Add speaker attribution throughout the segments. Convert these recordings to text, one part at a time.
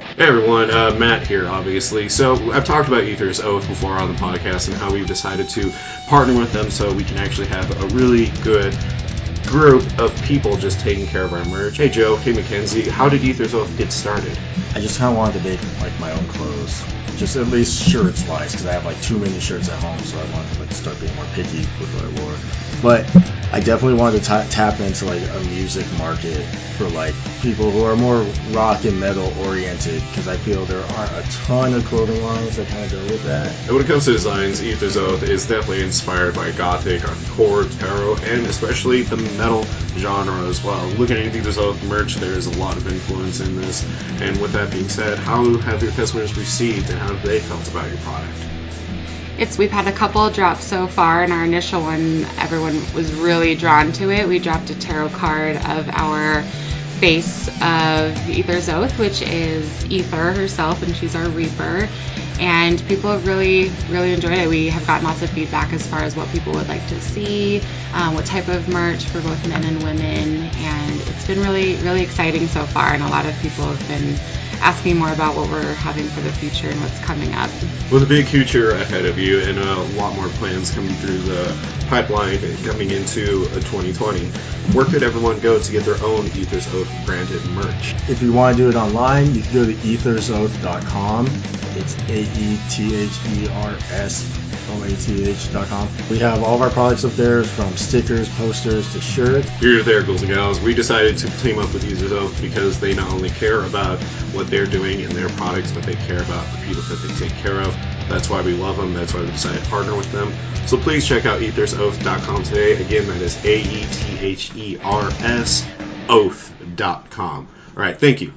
Speaker 1: Hey everyone, uh, Matt here, obviously. So I've talked about Aether's Oath before on the podcast and how we've decided to partner with them so we can actually have a really good group of people just taking care of our merch. Hey Joe, hey Mackenzie, how did Aether's Oath get started?
Speaker 2: I just kind of wanted to make like my own clothes, just at least shirts wise, because I have like too many shirts at home, so I wanted like start being more picky with what I wore. But I definitely wanted to ta tap into like a music market for like people who are more rock and metal oriented, because I feel there aren't a ton of clothing lines that kind of go with that.
Speaker 1: And when it comes to designs, Aether's Oath is definitely inspired by gothic, hardcore, tarot, and especially the metal genre as well. Looking at Aether's Oath merch, there's a lot of influence in this. And with that being said, how have your customers received and how have they felt about your product?
Speaker 3: It's we've had a couple drops so far, and our initial one, everyone was really drawn to it. We dropped a tarot card of our face of Aether's Oath, which is Ether herself, and she's our Reaper. And people have really, really enjoyed it. We have gotten lots of feedback as far as what people would like to see, um, what type of merch for both men and women, and it's been really, really exciting so far. And a lot of people have been asking more about what we're having for the future and what's coming up.
Speaker 1: With a big future ahead of you and a lot more plans coming through the pipeline coming into 2020, where could everyone go to get their own Aethers Oath branded merch?
Speaker 2: If you want to do it online, you can go to aethersoath.com. It's A E T H E R S O A T H.com. We have all of our products up there from stickers, posters to shirts.
Speaker 1: Here there, girls and gals. We decided to team up with Aethers Oath because they not only care about what they're doing in their products, but they care about the people that they take care of. That's why we love them. That's why we decided to partner with them. So please check out aethersoath.com today. Again, that is A E T H E R S oath.com. All right, thank you.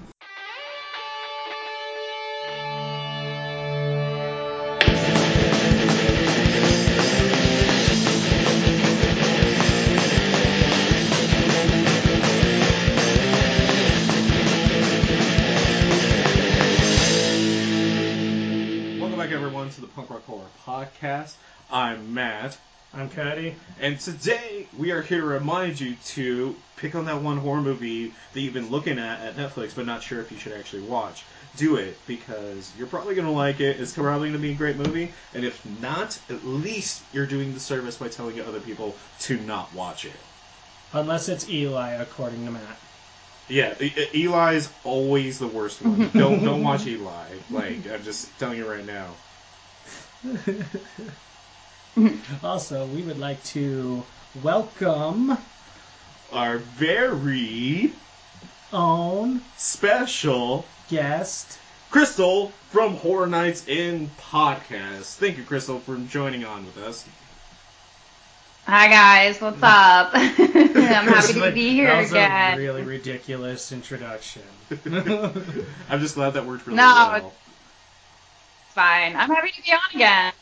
Speaker 1: Podcast. I'm Matt.
Speaker 4: I'm Cuddy.
Speaker 1: And today we are here to remind you to pick on that one horror movie that you've been looking at at Netflix but not sure if you should actually watch. Do it because you're probably going to like it. It's probably going to be a great movie. And if not, at least you're doing the service by telling other people to not watch it.
Speaker 4: Unless it's Eli, according to Matt.
Speaker 1: Yeah, Eli's always the worst one. don't don't watch Eli. Like I'm just telling you right now.
Speaker 4: Also, we would like to welcome
Speaker 1: Our very
Speaker 4: own
Speaker 1: special
Speaker 4: guest.
Speaker 1: Crystal from Horror Nights in Podcast. Thank you, Crystal, for joining on with us.
Speaker 3: Hi guys, what's up? I'm happy to be here
Speaker 4: was
Speaker 3: again.
Speaker 4: a really ridiculous introduction.
Speaker 1: I'm just glad that worked really
Speaker 3: No,
Speaker 1: well.
Speaker 3: Fine. I'm happy to be on again.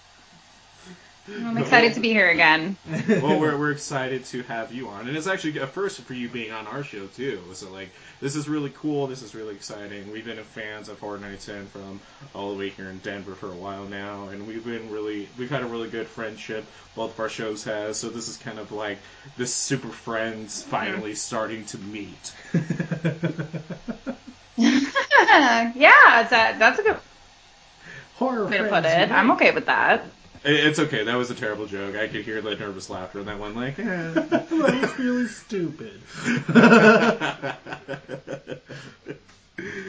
Speaker 3: I'm excited to be here again.
Speaker 1: well, we're, we're excited to have you on, and it's actually a first for you being on our show too. So like, this is really cool. This is really exciting. We've been fans of Horror Nights In from all the way here in Denver for a while now, and we've been really we've had a really good friendship. Both of our shows has. So this is kind of like this super friends mm-hmm. finally starting to meet.
Speaker 3: yeah, that, that's a good
Speaker 4: Horror
Speaker 3: way to put it. I'm okay with that.
Speaker 1: It's okay. That was a terrible joke. I could hear the nervous laughter in that one. Like, eh.
Speaker 4: That was really stupid.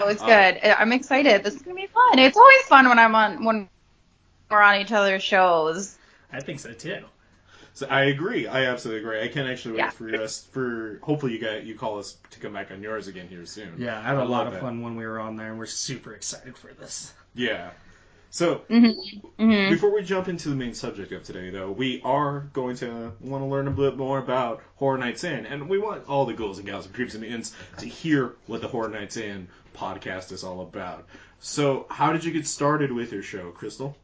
Speaker 3: Oh, it's good. I'm excited. This is gonna be fun. It's always fun when I'm on when we're on each other's shows.
Speaker 4: I think so too.
Speaker 1: So I agree. I absolutely agree. I can't actually wait
Speaker 3: Yeah.
Speaker 1: for us for hopefully you got you call us to come back on yours again here soon.
Speaker 4: Yeah, I had a
Speaker 1: I
Speaker 4: lot
Speaker 1: love
Speaker 4: of
Speaker 1: it.
Speaker 4: fun when we were on there, and we're super excited for this.
Speaker 1: Yeah. So
Speaker 3: hmm
Speaker 1: before we jump into the main subject of today, though, we are going to want to learn a bit more about Horror Nights In, and we want all the ghouls and gals and creeps and ins to hear what the Horror Nights In podcast is all about. So, how did you get started with your show, Crystal?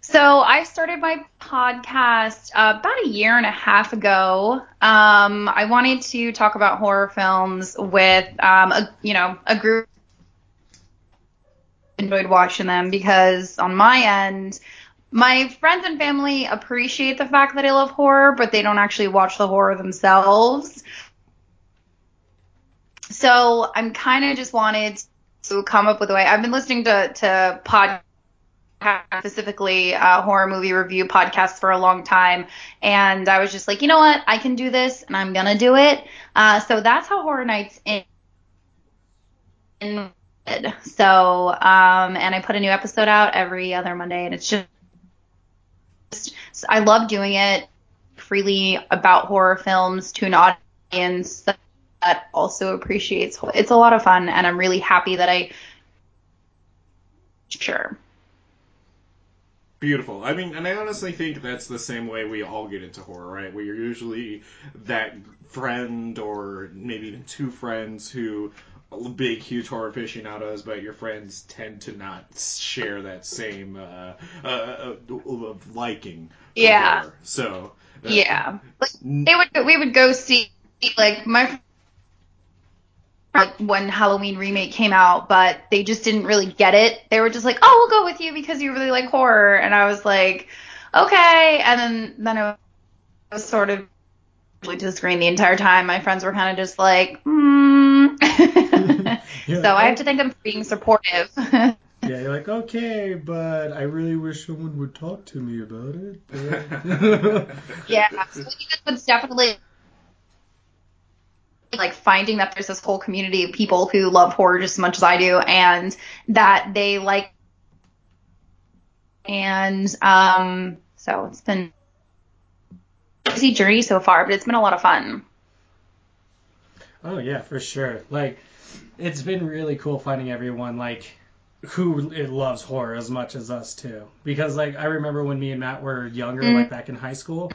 Speaker 3: So I started my podcast uh, about a year and a half ago. Um, I wanted to talk about horror films with um, a you know a group enjoyed watching them because on my end my friends and family appreciate the fact that I love horror, but they don't actually watch the horror themselves.
Speaker 5: so I'm kind of just wanted to come up with a way. I've been listening to to podcasts, specifically uh, horror movie review podcasts for a long time, and I was just like, you know what, I can do this, and I'm gonna do it. Uh, so that's how Horror Nights in. in so, um, and I put a new episode out every other Monday, and it's just, I love doing it freely about horror films to an audience that also appreciates. It's a lot of fun, and I'm really happy that I. Sure.
Speaker 1: Beautiful. I mean, and I honestly think that's the same way we all get into horror, right? You're usually that friend or maybe even two friends who big, huge horror aficionados, but your friends tend to not share that same uh, uh, uh, liking.
Speaker 5: Yeah.
Speaker 1: horror. So. uh,
Speaker 5: Yeah. Like they would we would go see like my like when Halloween remake came out, but they just didn't really get it. They were just like, "Oh, we'll go with you because you really like horror." And I was like, "Okay." And then then it was sort of to the screen the entire time. My friends were kind of just like, "Hmm." So
Speaker 4: like,
Speaker 5: I have to thank them for being supportive.
Speaker 4: Yeah, you're like, okay, but I really wish someone would talk to me about it.
Speaker 5: Yeah, so it was definitely like finding that there's this whole community of people who love horror just as much as I do, and that they like, and um, so it's been a crazy journey so far, but it's been a lot of fun.
Speaker 4: Oh yeah, for sure. Like, it's been really cool finding everyone like who it loves horror as much as us too. Because like I remember when me and Matt were younger,
Speaker 5: Mm.
Speaker 4: like back in high school,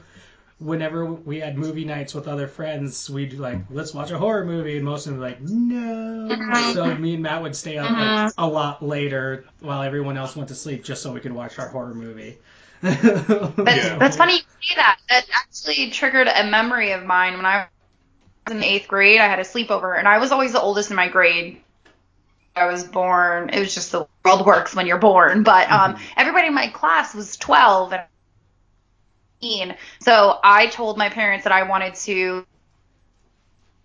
Speaker 4: whenever we had movie nights with other friends, we'd like let's watch a horror movie, and most of them were like no. So me and Matt would stay up like, a lot later while everyone else went to sleep just so we could watch our horror movie.
Speaker 5: That's,
Speaker 1: Yeah.
Speaker 5: that's funny you say that. That actually triggered a memory of mine when I in eighth grade. I had a sleepover, and I was always the oldest in my grade. I was born. It was just the world works when you're born. But um, everybody in my class was 12 and 15. So I told my parents that I wanted to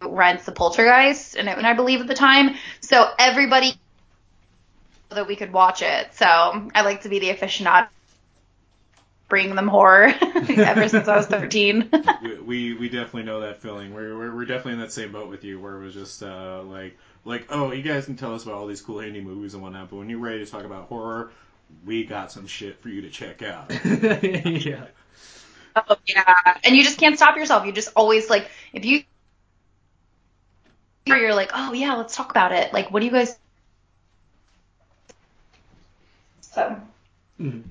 Speaker 5: rent the Poltergeist, and, it, and I believe at the time. So everybody that we could watch it. So I like to be the aficionado bring them horror ever since I was 13.
Speaker 1: we, we we definitely know that feeling. We're, we're we're definitely in that same boat with you, where it was just uh, like like oh, you guys can tell us about all these cool indie movies and whatnot, but when you're ready to talk about horror, we got some shit for you to check out.
Speaker 4: yeah.
Speaker 5: oh yeah, and you just can't stop yourself. You just always like if you you're like, oh yeah, let's talk about it. Like, what do you guys? So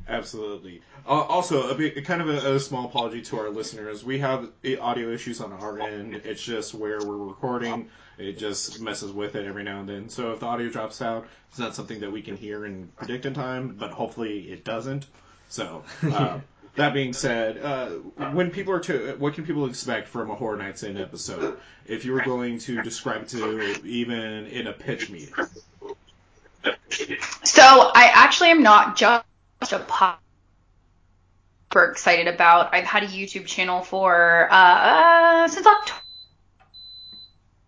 Speaker 1: Absolutely. Uh, also, a bit, kind of a, a small apology to our listeners. We have audio issues on our end. It's just where we're recording. It just messes with it every now and then. So if the audio drops out, it's not something that we can hear and predict in time, but hopefully it doesn't. So, uh, that being said, uh, when people are to, what can people expect from a Horror Nights In episode? If you were going to describe it to even in a pitch meeting.
Speaker 5: So I actually am not just a pop super excited about. I've had a YouTube channel for uh, since October.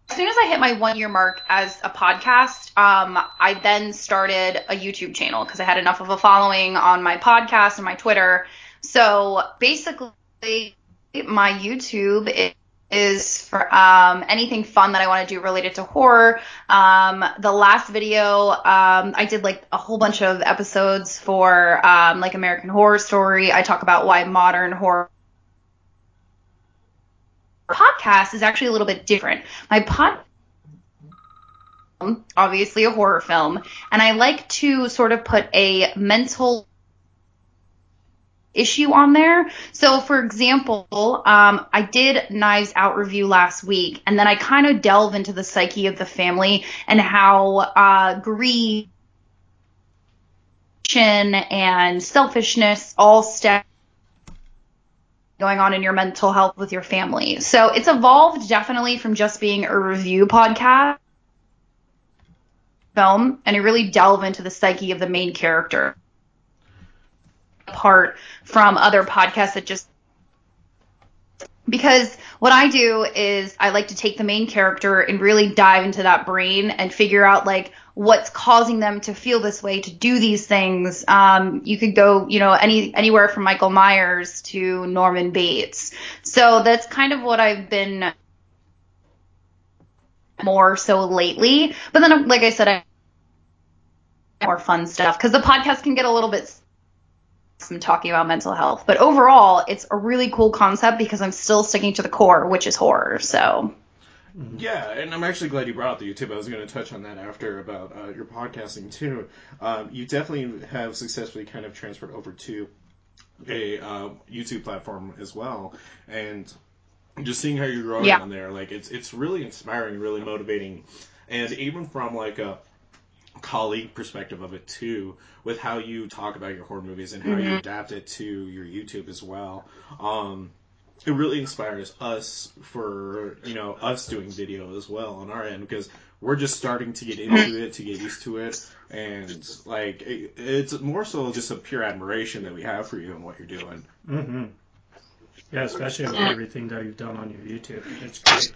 Speaker 5: As soon as I hit my one year mark as a podcast, um, I then started a YouTube channel because I had enough of a following on my podcast and my Twitter. So basically, my YouTube is for um, anything fun that I want to do related to horror. Um, the last video, um, I did like a whole bunch of episodes for um, like American Horror Story. I talk about why modern horror podcast is actually a little bit different. My pod obviously a horror film and I like to sort of put a mental issue on there. So for example, um, I did Knives Out review last week and then I kind of delve into the psyche of the family and how uh, greed and selfishness all step going on in your mental health with your family. So it's evolved definitely from just being a review podcast film and I really delve into the psyche of the main character apart from other podcasts that just because what I do is I like to take the main character and really dive into that brain and figure out like what's causing them to feel this way, to do these things. Um, you could go, you know, any anywhere from Michael Myers to Norman Bates. So that's kind of what I've been more so lately. But then, like I said, I more fun stuff because the podcast can get a little bit some talking about mental health. But overall, it's a really cool concept because I'm still sticking to the core, which is horror. So.
Speaker 1: Yeah, and I'm actually glad you brought up the YouTube. I was going to touch on that after about uh, your podcasting too. Um, you definitely have successfully kind of transferred over to a uh, YouTube platform as well, and just seeing how you're growing
Speaker 5: Yeah.
Speaker 1: on there, like it's it's really inspiring, really motivating, and even from like a colleague perspective of it too, with how you talk about your horror movies and how you adapt it to your YouTube as well. Um, it really inspires us for you know us doing video as well on our end because we're just starting to get into it to get used to it. And like it, it's more so just a pure admiration that we have for you and what you're doing.
Speaker 4: Hmm Yeah, especially with everything that you've done on your YouTube. It's great.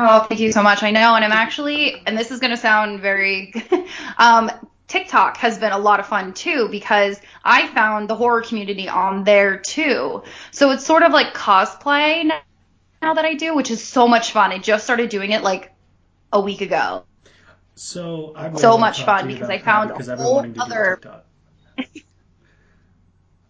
Speaker 5: Oh, thank you so much. I know, and I'm actually, and this is going to sound very, um, TikTok has been a lot of fun too because I found the horror community on there too. So it's sort of like cosplay now now that I do, which is so much fun. I just started doing it like a week ago.
Speaker 4: So I'm
Speaker 5: So much fun because I found
Speaker 4: because
Speaker 5: a whole
Speaker 4: wanting to do
Speaker 5: other-.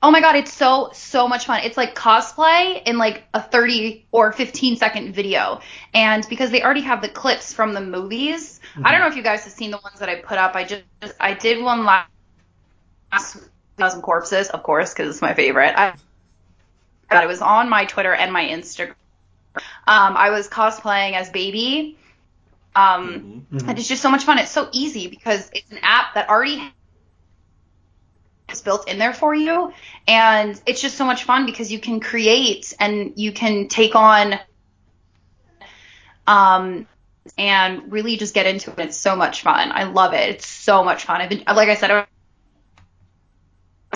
Speaker 5: Oh my god, it's so so much fun. It's like cosplay in like a 30 or 15 second video. And because they already have the clips from the movies, I don't know if you guys have seen the ones that I put up. I just I did one last Thousand Corpses, of course, because it's my favorite. I but it was on my Twitter and my Instagram. Um, I was cosplaying as Baby. Um,
Speaker 4: Mhm.
Speaker 5: and it's just so much fun. It's so easy because it's an app that already is built in there for you, and it's just so much fun because you can create and you can take on, um, and really just get into it. It's so much fun. I love it. It's so much fun. I've been, like I said,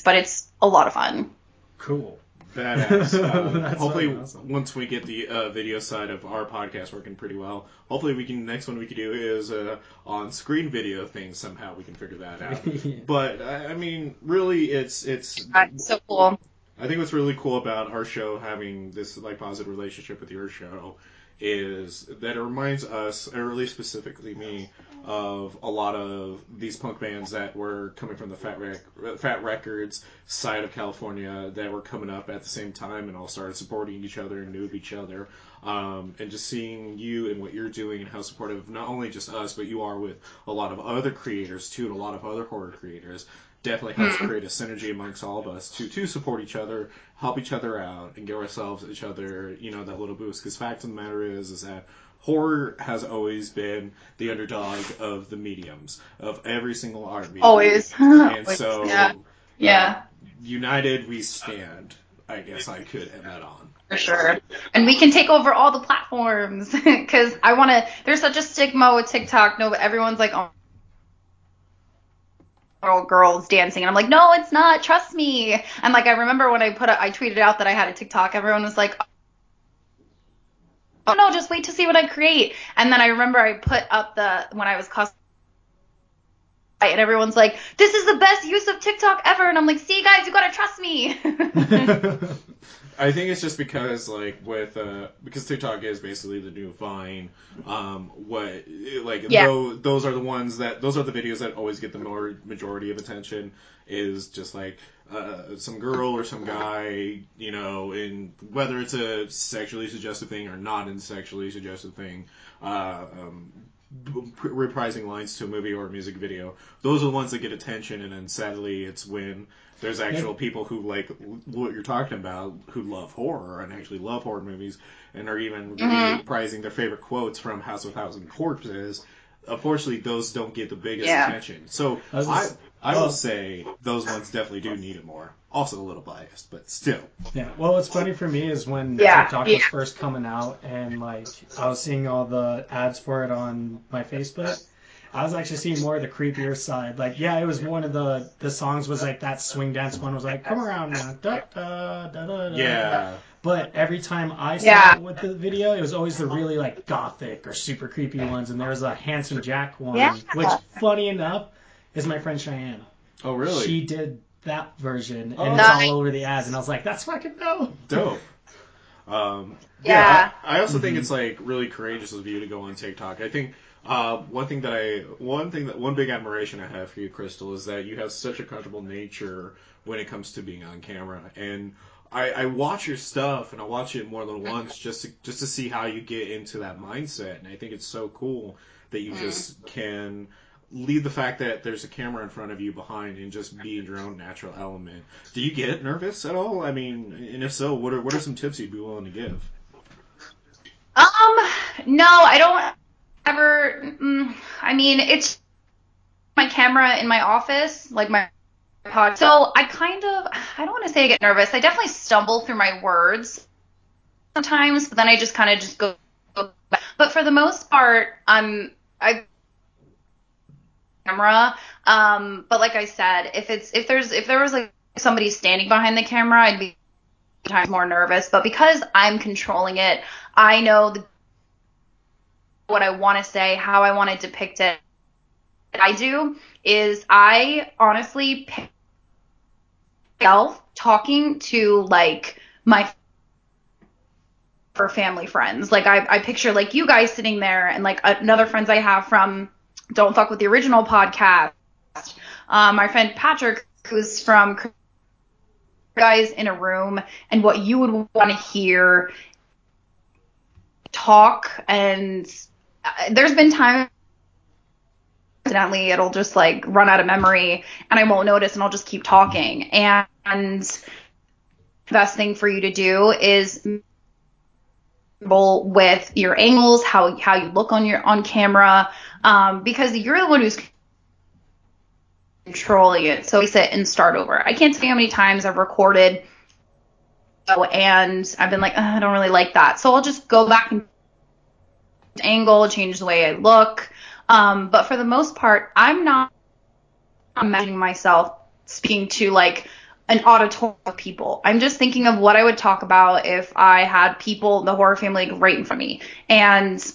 Speaker 5: but it's a lot of fun.
Speaker 4: Cool.
Speaker 1: Badass um,
Speaker 4: That's
Speaker 1: hopefully
Speaker 4: awesome.
Speaker 1: once we get the uh, video side of our podcast working pretty well hopefully we can next one we could do is uh, on screen video thing somehow we can figure that out but I I mean, really, it's it's.
Speaker 5: That's so cool.
Speaker 1: I think what's really cool about our show having this like positive relationship with your show is that it reminds us, or really specifically me, of a lot of these punk bands that were coming from the Fat Rec- Fat Wreck Chords side of California that were coming up at the same time and all started supporting each other and knew of each other. Um, and just seeing you and what you're doing and how supportive not only just us but you are with a lot of other creators too and a lot of other horror creators definitely helps create a synergy amongst all of us to to support each other, help each other out, and give ourselves each other you know that little boost. Because fact of the matter is is that horror has always been the underdog of the mediums of every single art medium.
Speaker 5: Always.
Speaker 1: And
Speaker 5: Always,
Speaker 1: so
Speaker 5: yeah. Uh, yeah.
Speaker 1: united we stand. I guess I could end that on.
Speaker 5: For sure. And we can take over all the platforms because I want to. There's such a stigma with TikTok. No, everyone's like, oh, little girls dancing, and I'm like, no, it's not. Trust me. And like, I remember when I put, a, I tweeted out that I had a TikTok. Everyone was like. Oh no, just wait to see what I create. And then I remember I put up the when I was cos and everyone's like, "This is the best use of TikTok ever." And I'm like, "See, guys, you gotta trust me."
Speaker 1: I think it's just because like with uh because TikTok is basically the new Vine. Um, what like
Speaker 5: Yeah.
Speaker 1: tho- those are the ones that those are the videos that always get the more majority of attention. Is just like uh, some girl or some guy, you know, in whether it's a sexually suggestive thing or not a sexually suggestive thing. Uh, um, b- reprising lines to a movie or a music video. Those are the ones that get attention, and then sadly, it's when there's actual people who like what you're talking about, who love horror and actually love horror movies, and are even reprising their favorite quotes from House of Thousand Corpses. Unfortunately, those don't get the biggest
Speaker 5: Yeah.
Speaker 1: attention. So
Speaker 4: I was
Speaker 1: I,
Speaker 4: just-
Speaker 1: I will
Speaker 4: oh.
Speaker 1: say those ones definitely do need it more. Also a little biased, but still.
Speaker 4: Yeah. Well, what's funny for me is when
Speaker 5: Yeah,
Speaker 4: TikTok was first coming out, and like I was seeing all the ads for it on my Facebook, I was actually seeing more of the creepier side. Like, yeah, it was one of the the songs was like that swing dance one was like, come around now, da da da da. da.
Speaker 1: Yeah.
Speaker 4: But every time I saw
Speaker 5: Yeah.
Speaker 4: it with the video, it was always the really like gothic or super creepy ones. And there was a Handsome Jack one,
Speaker 5: Yeah.
Speaker 4: which, funny enough, is my friend Cheyenne.
Speaker 1: Oh, really?
Speaker 4: She did that version, and
Speaker 1: Oh.
Speaker 4: it's
Speaker 5: Nice.
Speaker 4: all over the ads. And I was like, that's fucking dope.
Speaker 1: Dope. Um,
Speaker 5: Yeah.
Speaker 1: I, I also think it's like really courageous of you to go on TikTok. I think uh, one thing that I, one thing that, one big admiration I have for you, Crystal, is that you have such a comfortable nature when it comes to being on camera. And I, I watch your stuff and I watch it more than once just to, just to see how you get into that mindset. And I think it's so cool that you just can leave the fact that there's a camera in front of you behind and just be in your own natural element. Do you get nervous at all? I mean, and if so, what are what are some tips you'd be willing to give?
Speaker 5: Um, no, I don't ever. Mm, I mean, it's my camera in my office, like my pod. So I kind of, I don't want to say I get nervous. I definitely stumble through my words sometimes, but then I just kind of just go. go. But for the most part, I'm I camera. Um, but like I said, if it's if there's if there was like somebody standing behind the camera, I'd be times more nervous. But because I'm controlling it, I know the, what I want to say, how I want to depict it. What I do is I honestly pick myself talking to like my for family friends. Like I, I picture like you guys sitting there and like another friends I have from Don't Fuck with the Original podcast. Um, my friend Patrick, who's from guys in a room and what you would want to hear talk and uh, there's been times accidentally it'll just like run out of memory and I won't notice and I'll just keep talking and, and the best thing for you to do is with your angles how how you look on your on camera um, because you're the one who's controlling it so we sit and start over I can't tell you how many times I've recorded and I've been like, I don't really like that. So I'll just go back and angle, change the way I look. Um, but for the most part, I'm not imagining myself speaking to like an auditorium of people. I'm just thinking of what I would talk about if I had people, the horror family, like, right in front of me. And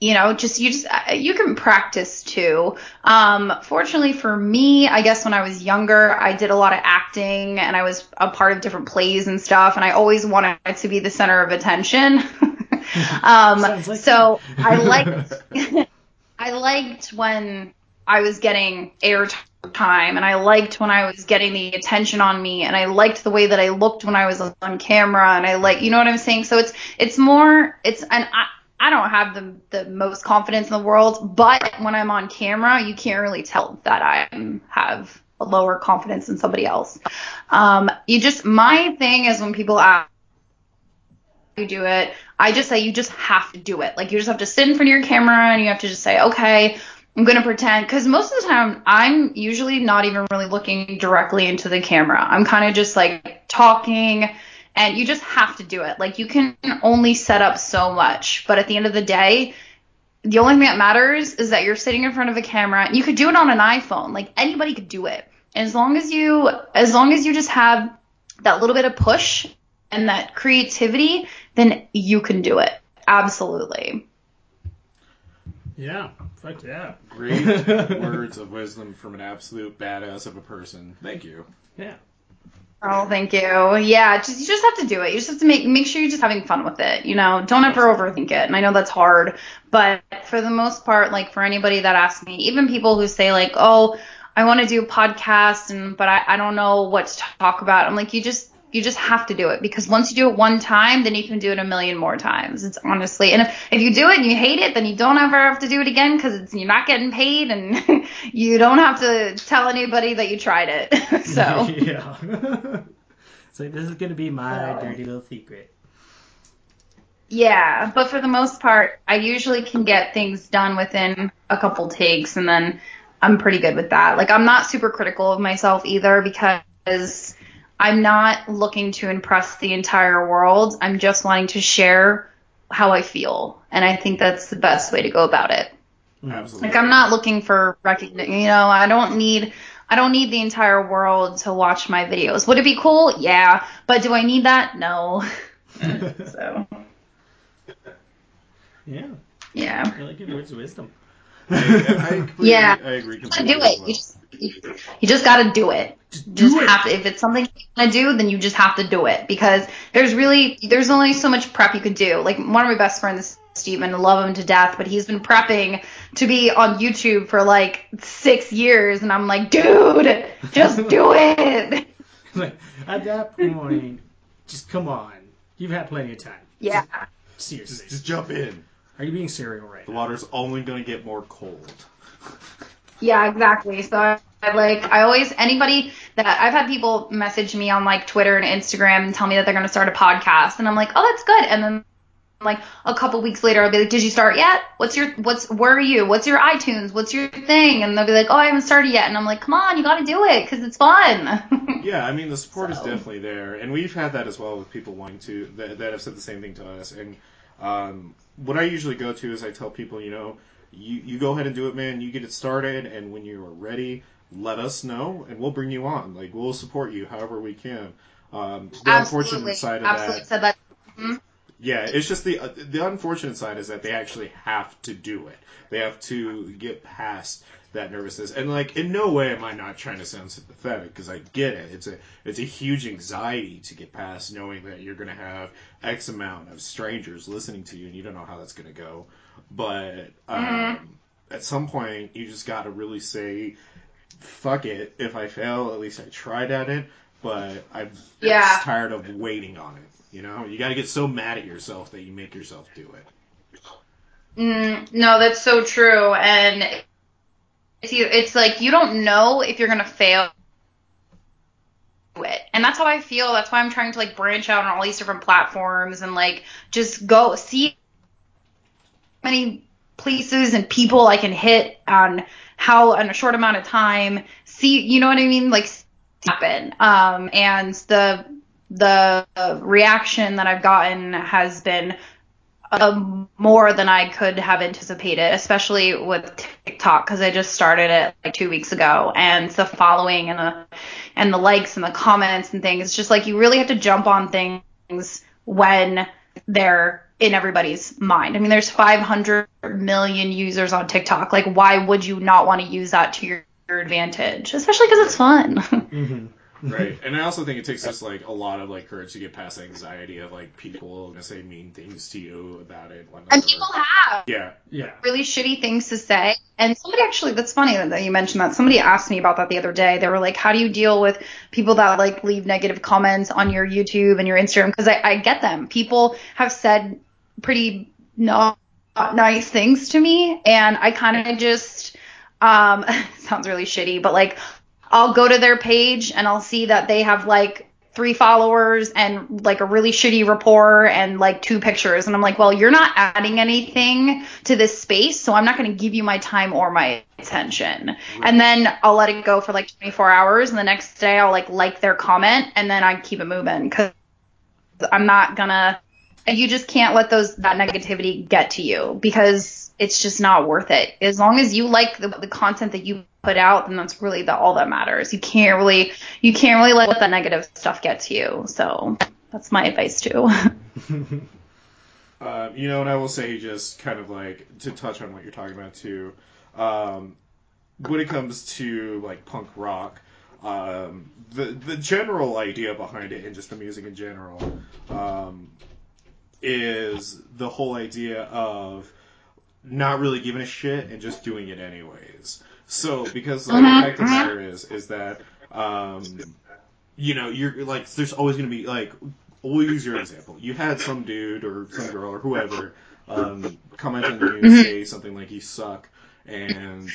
Speaker 5: you know, just you just uh, you can practice too. Um, fortunately for me, I guess when I was younger, I did a lot of acting and I was a part of different plays and stuff, and I always wanted to be the center of attention. um,
Speaker 4: like
Speaker 5: so I liked I liked when I was getting airtime, and I liked when I was getting the attention on me, and I liked the way that I looked when I was on camera, and I like, you know what I'm saying? So it's it's more it's and I. I don't have the the most confidence in the world, but when I'm on camera, you can't really tell that I have a lower confidence than somebody else. Um, you just my thing is when people ask you do it, I just say you just have to do it. Like you just have to sit in front of your camera and you have to just say, okay, I'm gonna pretend. Because most of the time, I'm usually not even really looking directly into the camera. I'm kind of just like talking and you just have to do it. Like you can only set up so much, but at the end of the day, the only thing that matters is that you're sitting in front of a camera. You could do it on an iPhone. Like anybody could do it. As long as you as long as you just have that little bit of push and that creativity, then you can do it. Absolutely.
Speaker 4: Yeah, fuck yeah.
Speaker 1: Great words of wisdom from an absolute badass of a person. Thank you.
Speaker 4: Yeah.
Speaker 5: Oh, thank you. Yeah, just you just have to do it. You just have to make make sure you're just having fun with it. You know, don't ever overthink it. And I know that's hard, but for the most part, like for anybody that asks me, even people who say like, "Oh, I want to do a podcast," and but I I don't know what to talk about. I'm like, you just you just have to do it because once you do it one time, then you can do it a million more times. It's honestly, and if, if you do it and you hate it, then you don't ever have to do it again because you're not getting paid and you don't have to tell anybody that you tried it. so.
Speaker 4: yeah. so this is gonna be my dirty little secret.
Speaker 5: Yeah, but for the most part, I usually can get things done within a couple takes, and then I'm pretty good with that. Like, I'm not super critical of myself either because I'm not looking to impress the entire world. I'm just wanting to share how I feel, and I think that's the best way to go about it. Mm-hmm.
Speaker 1: Absolutely.
Speaker 5: Like I'm not looking for recognition. You know, I don't need I don't need the entire world to watch my videos. Would it be cool? Yeah. But do I need that? No. so
Speaker 4: Yeah,
Speaker 5: yeah.
Speaker 4: really good words of wisdom.
Speaker 1: I, I completely,
Speaker 5: Yeah.
Speaker 1: I agree completely.
Speaker 5: gotta do
Speaker 1: as
Speaker 5: it.
Speaker 1: well.
Speaker 5: You just you, you just gotta do it.
Speaker 4: Just
Speaker 5: just
Speaker 4: do it.
Speaker 5: have to if it's something you want to do then you just have to do it because there's really there's only so much prep you could do like one of my best friends Steven love him to death but he's been prepping to be on YouTube for like six years and I'm like dude just do it
Speaker 4: at that point, just come on. You've had plenty of time.
Speaker 5: yeah
Speaker 4: Seriously.
Speaker 1: Just, just jump in.
Speaker 4: Are you being serial right
Speaker 1: The
Speaker 4: now?
Speaker 1: water's only going to get more cold.
Speaker 5: Yeah exactly so I, I like I always anybody that I've had people message me on like Twitter and Instagram and tell me that they're gonna start a podcast and I'm like oh that's good and then like a couple weeks later I'll be like, Did you start yet? What's your what's where are you? What's your iTunes? What's your thing? And they'll be like, Oh, I haven't started yet. And I'm like, Come on, you got to do it because it's fun.
Speaker 1: Yeah, I mean the support is definitely there, and we've had that as well with people wanting to that, that have said the same thing to us. And um, what I usually go to is I tell people, you know, you you go ahead and do it, man. You get it started, and when you are ready, let us know, and we'll bring you on. Like we'll support you however we can. Um, the
Speaker 5: Absolutely,
Speaker 1: unfortunate side of
Speaker 5: absolutely
Speaker 1: that,
Speaker 5: that.
Speaker 1: Yeah, it's just the uh, the unfortunate side is that they actually have to do it. They have to get past that nervousness, and like in no way am I not trying to sound sympathetic because I get it. It's a it's a huge anxiety to get past knowing that you're going to have X amount of strangers listening to you, and you don't know how that's going to go. But um, at some point, you just got to really say, "Fuck it." If I fail, at least I tried at it. But I'm
Speaker 5: Yeah.
Speaker 1: tired of waiting on it. You know, you got to get so mad at yourself that you make yourself do it.
Speaker 5: Mm, no, that's so true. And it's, it's like you don't know if you're gonna fail it. And that's how I feel. That's why I'm trying to like branch out on all these different platforms and like just go see many places and people I can hit on how in a short amount of time see you know what I mean like happen um and the the reaction that I've gotten has been um, more than I could have anticipated, especially with TikTok because I just started it like two weeks ago, and the following and the and the likes and the comments and things. It's just like you really have to jump on things when they're in everybody's mind. I mean, there's 500 million users on TikTok. Like, why would you not want to use that to your, your advantage? Especially because it's fun.
Speaker 4: Mm-hmm.
Speaker 1: Right. And I also think it takes just like a lot of like courage to get past the anxiety of like people gonna say mean things to you about it. Whatnot,
Speaker 5: and people have.
Speaker 1: yeah.
Speaker 4: Yeah.
Speaker 5: really shitty things to say. And somebody actually, that's funny that you mentioned that. Somebody asked me about that the other day. They were like, how do you deal with people that like leave negative comments on your YouTube and your Instagram? Because I, I get them. People have said pretty not, not nice things to me. And I kind of just, um, sounds really shitty, but like, I'll go to their page and I'll see that they have like three followers and like a really shitty rapport and like two pictures. And I'm like, well, you're not adding anything to this space, so I'm not going to give you my time or my attention. And then I'll let it go for like 24 hours, and the next day I'll like like their comment, and then I keep it moving because I'm not gonna. You just can't let those that negativity get to you because it's just not worth it. As long as you like the, the content that you put out, then that's really the, all that matters. You can't really you can't really let that negative stuff get to you. So that's my advice too.
Speaker 1: Uh, you know, and I will say just kind of like to touch on what you're talking about too. Um, when it comes to like punk rock, um, the the general idea behind it and just the music in general um, is the whole idea of not really giving a shit and just doing it anyways. So because like the fact of the matter is is that um, you know you're like there's always going to be like we'll use your example. You had some dude or some girl or whoever um, comment on you and say something like you suck and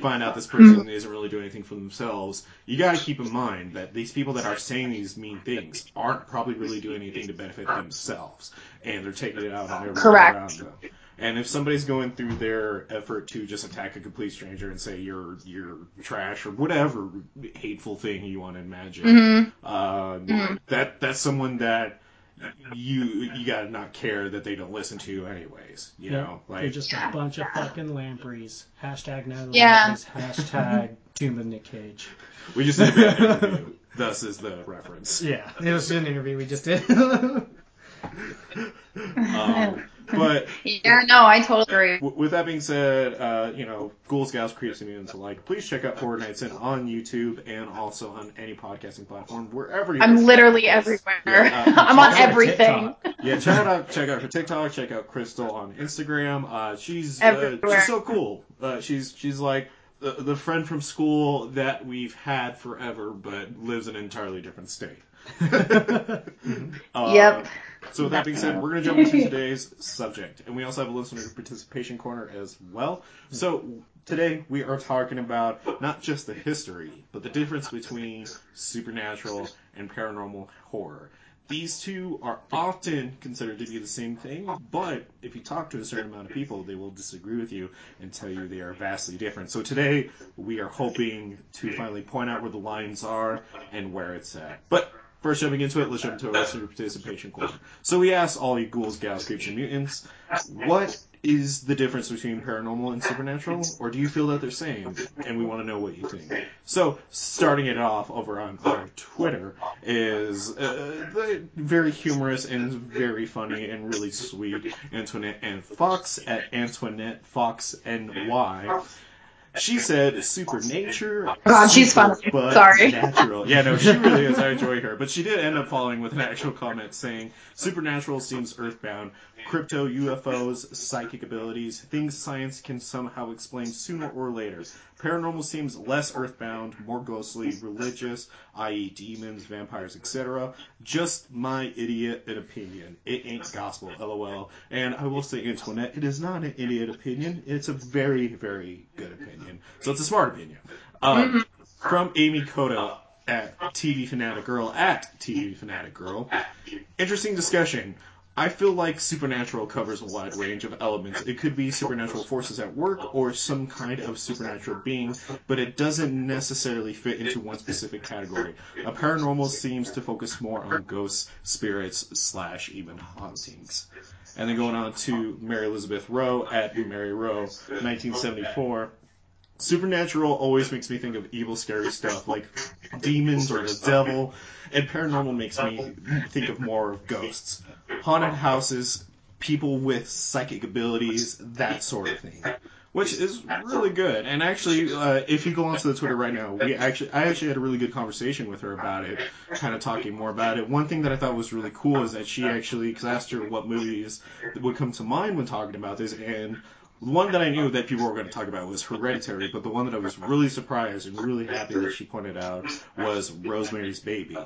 Speaker 1: find out this person hmm. isn't really doing anything for themselves, you got to keep in mind that these people that are saying these mean things aren't probably really doing anything to benefit themselves, and they're taking it out on everyone
Speaker 5: Correct.
Speaker 1: around them. And if somebody's going through their effort to just attack a complete stranger and say you're you're trash or whatever hateful thing you want to imagine, mm-hmm. um, mm-hmm. that that's someone that you you gotta not care that they don't listen to you anyways. You know, like
Speaker 4: They're
Speaker 1: like
Speaker 4: just a bunch of fucking lampreys. Hashtag no
Speaker 5: Yeah.
Speaker 4: lampreys. Hashtag Tomb of Nick Cage.
Speaker 1: we just did a bad interview. Thus is the reference.
Speaker 4: Yeah, it was an interview we just did.
Speaker 1: Um, but
Speaker 5: Yeah, no, I totally agree.
Speaker 1: w- with that being said, uh, you know, Ghouls, Gals, Creeps, and Mutants alike, please check out Horror Nights In on YouTube and also on any podcasting platform, wherever you
Speaker 5: I'm literally everywhere.
Speaker 1: Yeah, uh,
Speaker 5: I'm on everything.
Speaker 1: Yeah, check out. Check out her TikTok. Check out Crystal on Instagram. Uh, she's uh, she's so cool. Uh, she's she's like the, the friend from school that we've had forever, but lives in an entirely different state. Uh,
Speaker 5: Yep.
Speaker 1: So with that being said, we're going to jump into today's subject, and we also have a listener participation corner as well. So today we are talking about not just the history, but the difference between supernatural and paranormal horror. These two are often considered to be the same thing, but if you talk to a certain amount of people, they will disagree with you and tell you they are vastly different. So today we are hoping to finally point out where the lines are and where it's at. But First, jumping into it, let's jump into our listener participation corner. So we asked all you ghouls, gals, creeps, and mutants, what is the difference between paranormal and supernatural, or do you feel that they're same? And we want to know what you think. So, starting it off over on our Twitter is uh, very humorous and very funny and really sweet Antoinette and Fox at Antoinette Fox NY. She said super nature.
Speaker 5: God, she's
Speaker 1: super
Speaker 5: funny.
Speaker 1: but
Speaker 5: Sorry.
Speaker 1: Natural. Yeah, no, she really is. I enjoy her. But she did end up following with an actual comment saying, Supernatural seems earthbound. Crypto, UFOs, psychic abilities, things science can somehow explain sooner or later. Paranormal seems less earthbound, more ghostly, religious, i.e., demons, vampires, etc. Just my idiot opinion. It ain't gospel, lol. And I will say, Antoinette, it is not an idiot opinion. It's a very, very good opinion. So it's a smart opinion. Um, from Amy Coda at TV Fanatic Girl at TV Fanatic Girl. Interesting discussion. I feel like Supernatural covers a wide range of elements. It could be supernatural forces at work or some kind of supernatural being, but it doesn't necessarily fit into one specific category. A paranormal seems to focus more on ghosts, spirits, slash even hauntings. And then going on to Mary Elizabeth Rowe at Mary Rowe, 1974. Supernatural always makes me think of evil, scary stuff like demons or the devil, and paranormal makes me think of more of ghosts, haunted houses, people with psychic abilities, that sort of thing. Which is really good, and actually, uh, if you go onto the Twitter right now, we actually, I actually had a really good conversation with her about it, kind of talking more about it. One thing that I thought was really cool is that she actually, because I asked her what movies would come to mind when talking about this, and one that I knew that people were going to talk about was Hereditary, but the one that I was really surprised and really happy that she pointed out was Rosemary's Baby.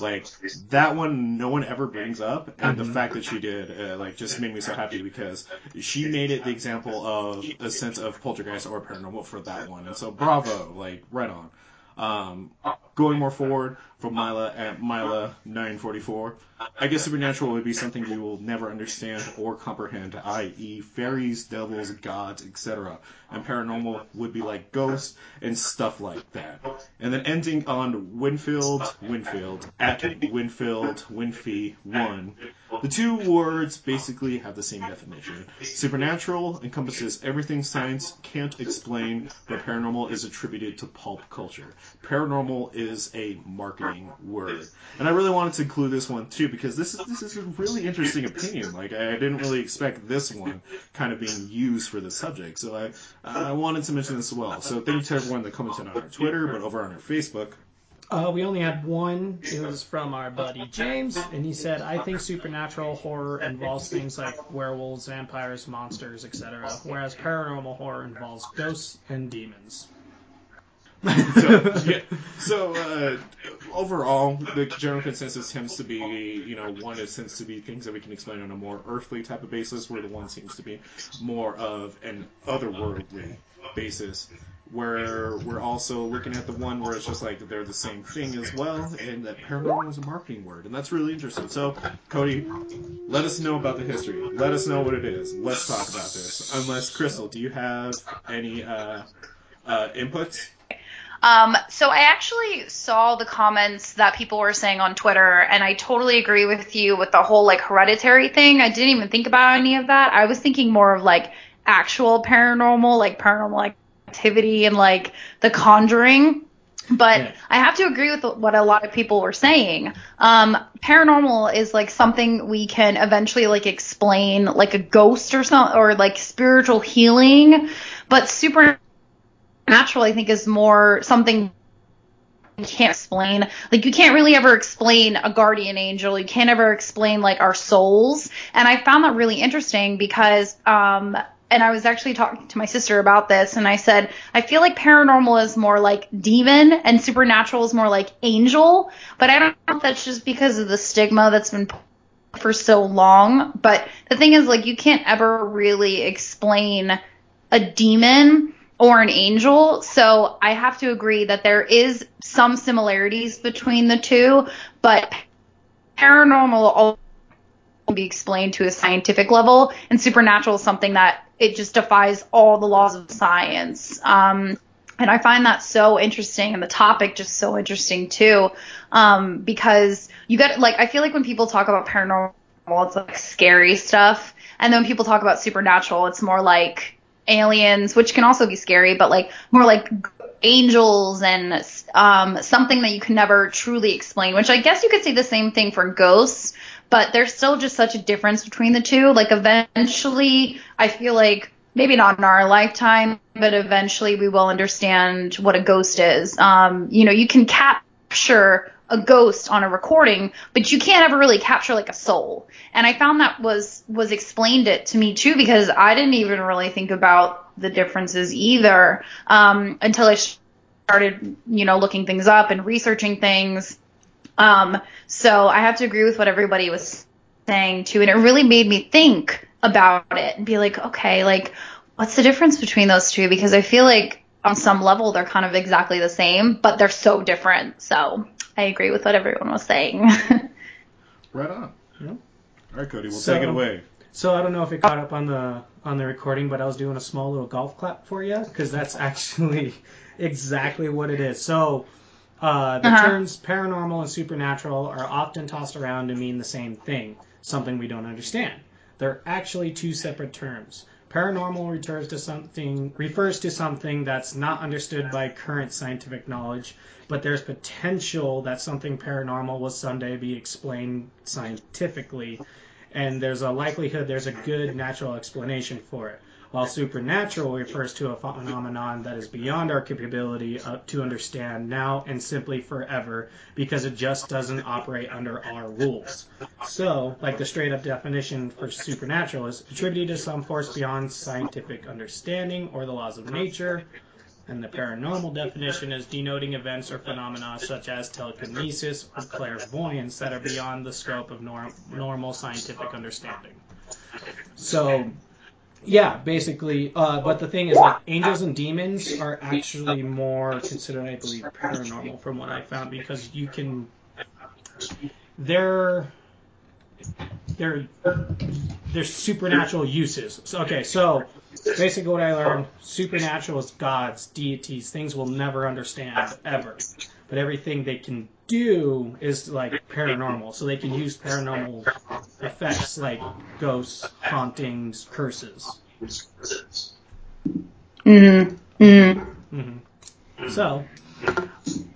Speaker 1: Like that one, no one ever brings up, and the fact that she did, uh, like, just made me so happy because she made it the example of a sense of poltergeist or paranormal for that one, and so bravo, like, right on. Um, going more forward from Mila at Mila 944, I guess supernatural would be something we will never understand or comprehend, i.e., fairies, devils, gods, etc. And paranormal would be like ghosts and stuff like that. And then ending on Winfield, Winfield, at Winfield, Winfie 1. The two words basically have the same definition. Supernatural encompasses everything science can't explain, but paranormal is attributed to pulp culture. Paranormal is a marketing word. And I really wanted to include this one too because this is this is a really interesting opinion. Like I didn't really expect this one kind of being used for the subject. So I I wanted to mention this as well. So thank you to everyone that commented on our Twitter, but over on our Facebook.
Speaker 4: Uh, we only had one. It was from our buddy James, and he said, "I think supernatural horror involves things like werewolves, vampires, monsters, etc., whereas paranormal horror involves ghosts and demons."
Speaker 1: so, yeah. so uh, overall, the general consensus tends to be, you know, one is tends to be things that we can explain on a more earthly type of basis, where the one seems to be more of an otherworldly basis. Where we're also looking at the one where it's just like they're the same thing as well, and that paranormal is a marketing word, and that's really interesting. So, Cody, let us know about the history. Let us know what it is. Let's talk about this. Unless, Crystal, do you have any uh, uh, inputs?
Speaker 5: Um, so I actually saw the comments that people were saying on Twitter, and I totally agree with you with the whole like hereditary thing. I didn't even think about any of that. I was thinking more of like actual paranormal, like paranormal activity and like The Conjuring. But
Speaker 4: Yeah.
Speaker 5: I have to agree with what a lot of people were saying. Um, paranormal is like something we can eventually like explain, like a ghost or something, or like spiritual healing. But supernatural, I think, is more something you can't explain. Like you can't really ever explain a guardian angel. You can't ever explain like our souls. And I found that really interesting because um and I was actually talking to my sister about this and I said I feel like paranormal is more like demon and supernatural is more like angel, but I don't know if that's just because of the stigma that's been for so long, but the thing is like you can't ever really explain a demon or an angel. So I have to agree that there is some similarities between the two, but paranormal can be explained to a scientific level, and supernatural is something that it just defies all the laws of science. Um, and I find that so interesting, and the topic just so interesting too, um, because you get like I feel like when people talk about paranormal, it's like scary stuff, and then when people talk about supernatural, it's more like aliens, which can also be scary, but like more like angels and um, something that you can never truly explain. Which I guess you could say the same thing for ghosts, but there's still just such a difference between the two. Like eventually, I feel like maybe not in our lifetime, but eventually we will understand what a ghost is. Um, you know, you can capture a ghost on a recording, but you can't ever really capture like a soul. And I found that was was explained it to me too because I didn't even really think about the differences either um, until I started, you know, looking things up and researching things. Um, so I have to agree with what everybody was saying too, and it really made me think about it and be like, okay, like what's the difference between those two? Because I feel like on some level they're kind of exactly the same, but they're so different. So I agree with what everyone was saying.
Speaker 1: Right on.
Speaker 4: Yeah.
Speaker 1: All right, Cody, we'll
Speaker 4: So-
Speaker 1: take it away.
Speaker 4: So I don't know if it caught up on the on the recording, but I was doing a small little golf clap for you because that's actually exactly what it is. So uh, the
Speaker 5: Uh-huh.
Speaker 4: terms paranormal and supernatural are often tossed around to mean the same thing, something we don't understand. They're actually two separate terms. Paranormal to something refers to something that's not understood by current scientific knowledge, but there's potential that something paranormal will someday be explained scientifically and there's a likelihood there's a good natural explanation for it. While supernatural refers to a phenomenon that is beyond our capability uh, to understand now and simply forever because it just doesn't operate under our rules. So, like the straight up definition for supernatural is attributed to some force beyond scientific understanding or the laws of nature. And the paranormal definition is denoting events or phenomena such as telekinesis or clairvoyance that are beyond the scope of norm- normal scientific understanding. So, yeah, basically, uh, but the thing is, like, angels and demons are actually more considered, I believe, paranormal from what I found because you can. They're. They're. They're supernatural uses. So, okay, so basically what I learned supernatural is gods, deities, things we'll never understand ever. But everything they can do is like paranormal. So they can use paranormal effects like ghosts, hauntings, curses.
Speaker 5: Mm-hmm. mm.
Speaker 4: hmm So,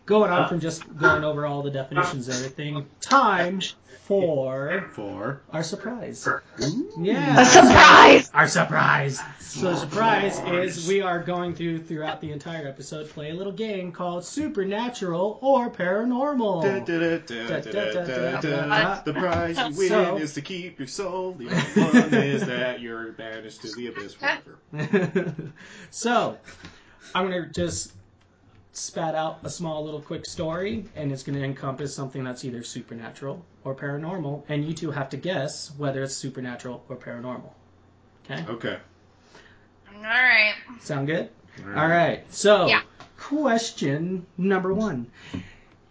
Speaker 4: going on uh, from just going over all the definitions and everything, time for
Speaker 1: For
Speaker 4: our surprise. Yeah.
Speaker 5: A surprise!
Speaker 4: Our surprise. So the surprise is we are going to throughout the entire episode play a little game called Supernatural or Paranormal.
Speaker 1: The prize you win
Speaker 4: So-
Speaker 1: is to keep your soul. The only one is that you're banished to the abyss forever.
Speaker 4: so I'm gonna just spat out a small little quick story, and it's gonna encompass something that's either supernatural or paranormal, and you two have to guess whether it's supernatural or paranormal. Okay.
Speaker 1: Okay.
Speaker 5: All right.
Speaker 4: Sound good? All right. So,
Speaker 5: Yeah.
Speaker 4: question number one.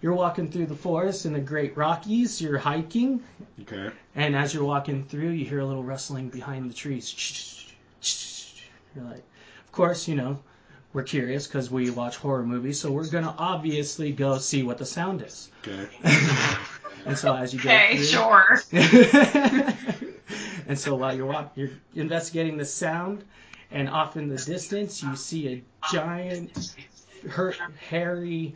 Speaker 4: You're walking through the forest in the Great Rockies. You're hiking,
Speaker 1: Okay.
Speaker 4: and as you're walking through, you hear a little rustling behind the trees. You're like, of course, you know, we're curious because we watch horror movies, so we're gonna obviously go see what the sound is.
Speaker 1: Okay.
Speaker 4: And so as you go
Speaker 5: Okay, sure.
Speaker 4: and so while you're walk, you're investigating the sound, and off in the distance you see a giant, hurt, hairy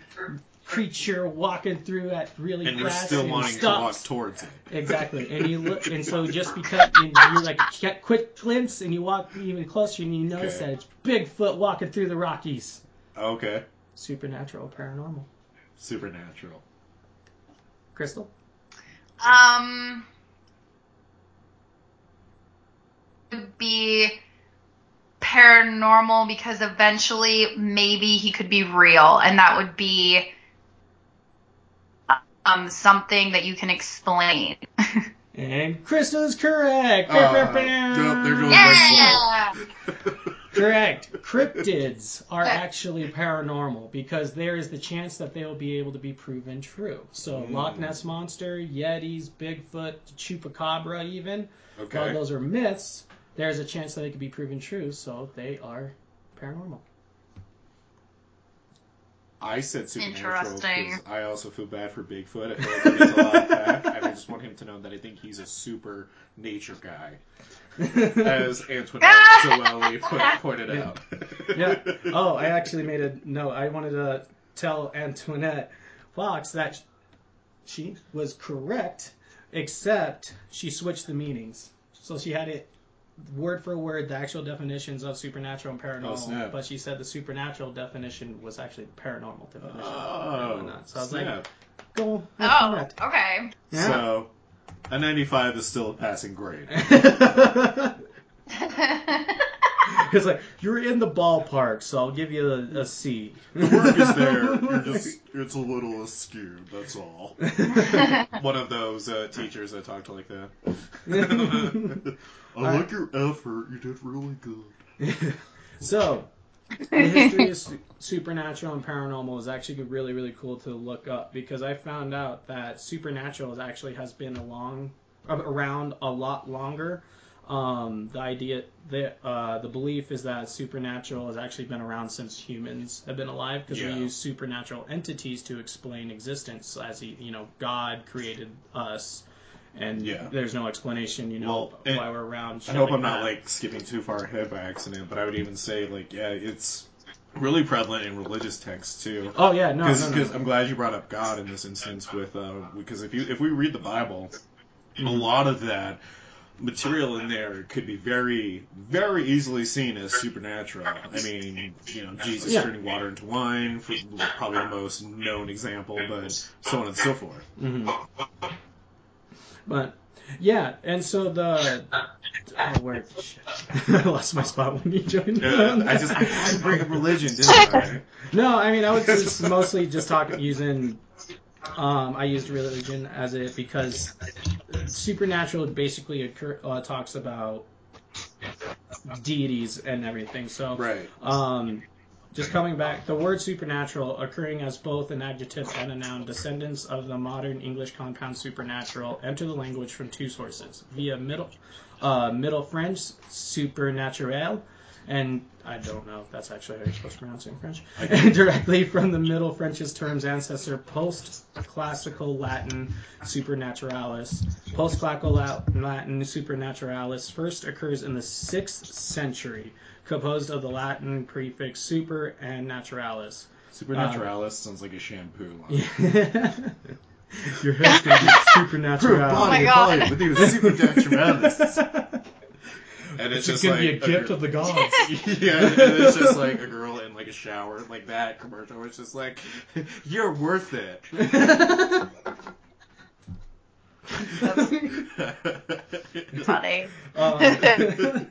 Speaker 4: creature walking through at really
Speaker 1: And you're
Speaker 4: fast
Speaker 1: still
Speaker 4: and
Speaker 1: wanting
Speaker 4: stops.
Speaker 1: to walk towards it.
Speaker 4: Exactly, and you look, and so just because you, you like get quick glimpse, and you walk even closer, and you notice
Speaker 1: Okay.
Speaker 4: that it's Bigfoot walking through the Rockies.
Speaker 1: Okay.
Speaker 4: Supernatural, paranormal.
Speaker 1: Supernatural.
Speaker 4: Crystal.
Speaker 5: Um, would be paranormal because eventually maybe he could be real, and that would be um something that you can explain.
Speaker 4: And Crystal is correct.
Speaker 1: Uh, yep, there goes
Speaker 5: yeah.
Speaker 4: Correct. Cryptids are actually paranormal because there is the chance that they will be able to be proven true. So
Speaker 1: Mm.
Speaker 4: Loch Ness monster, Yetis, Bigfoot, Chupacabra, even while
Speaker 1: Okay.
Speaker 4: those are myths, there's a chance that they could be proven true. So they are paranormal.
Speaker 1: I said supernatural because I also feel bad for Bigfoot. I feel like he gets a lot of and I just want him to know that I think he's a super nature guy, as Antoinette Joelle put, pointed
Speaker 4: Yeah.
Speaker 1: out.
Speaker 4: yeah. Oh, I actually made a note. I wanted to tell Antoinette Fox that she was correct, except she switched the meanings. So she had it word for word the actual definitions of supernatural and paranormal,
Speaker 1: Oh, snap.
Speaker 4: but she said the supernatural definition was actually the paranormal definition.
Speaker 1: Oh,
Speaker 4: and. So I was like,
Speaker 1: snap.
Speaker 4: go. with
Speaker 5: Oh,
Speaker 4: correct.
Speaker 5: okay.
Speaker 4: Yeah.
Speaker 1: So, a 95 is still a passing grade.
Speaker 4: it's like you're in the ballpark, so I'll give you a, a C.
Speaker 1: The work is there. You're just, it's a little askew. That's all. One of those uh, teachers that talked to like that. I like your effort. You did really good.
Speaker 4: so, the history of su- supernatural and paranormal is actually really, really cool to look up because I found out that supernatural is actually has been along around a lot longer. Um, the idea, the uh, the belief is that supernatural has actually been around since humans have been alive because
Speaker 1: Yeah.
Speaker 4: we use supernatural entities to explain existence, as he, you know, God created us, and
Speaker 1: Yeah.
Speaker 4: there's no explanation, you know,
Speaker 1: Well,
Speaker 4: why we're around.
Speaker 1: I hope
Speaker 4: like
Speaker 1: I'm not
Speaker 4: that.
Speaker 1: like skipping too far ahead by accident, but I would even say like yeah, it's really prevalent in religious texts too.
Speaker 4: Oh yeah, no,
Speaker 1: Because
Speaker 4: no, no.
Speaker 1: I'm glad you brought up God in this instance with uh, because if you if we read the Bible,
Speaker 4: Mm-hmm.
Speaker 1: a lot of that material in there could be very very easily seen as supernatural. I mean, you know, Jesus
Speaker 4: Yeah.
Speaker 1: turning water into wine, for probably the most known example, but so on and so forth.
Speaker 4: hmm But yeah, and so the oh, where shit. I lost my spot when you joined.
Speaker 1: Yeah, I just I had to bring up religion, didn't I?
Speaker 4: no, I mean I was just mostly just talking using. Um, I used religion as it because supernatural basically occur, uh, talks about deities and everything. So
Speaker 1: Right.
Speaker 4: Um, just coming back, the word supernatural occurring as both an adjective and a noun, descendants of the modern English compound supernatural enter the language from two sources via Middle uh, Middle French supernaturel, and I don't know if that's actually how you're supposed to pronounce it in French, directly from the Middle French's term's ancestor, post-classical Latin supernaturalis. Post-classical Latin supernaturalis first occurs in the sixth century, composed of the Latin prefix super and naturalis.
Speaker 1: Supernaturalis uh, sounds like a shampoo line.
Speaker 4: Your hair's gonna be supernatural.
Speaker 5: Oh my God.
Speaker 1: with you supernaturalis. And
Speaker 4: It's
Speaker 1: it's just
Speaker 4: gonna
Speaker 1: like
Speaker 4: be a gift
Speaker 1: gir-
Speaker 4: of the gods.
Speaker 1: yeah, and it's just like a girl in like a shower, like that commercial. It's just like, you're worth it.
Speaker 5: Funny.
Speaker 4: Um,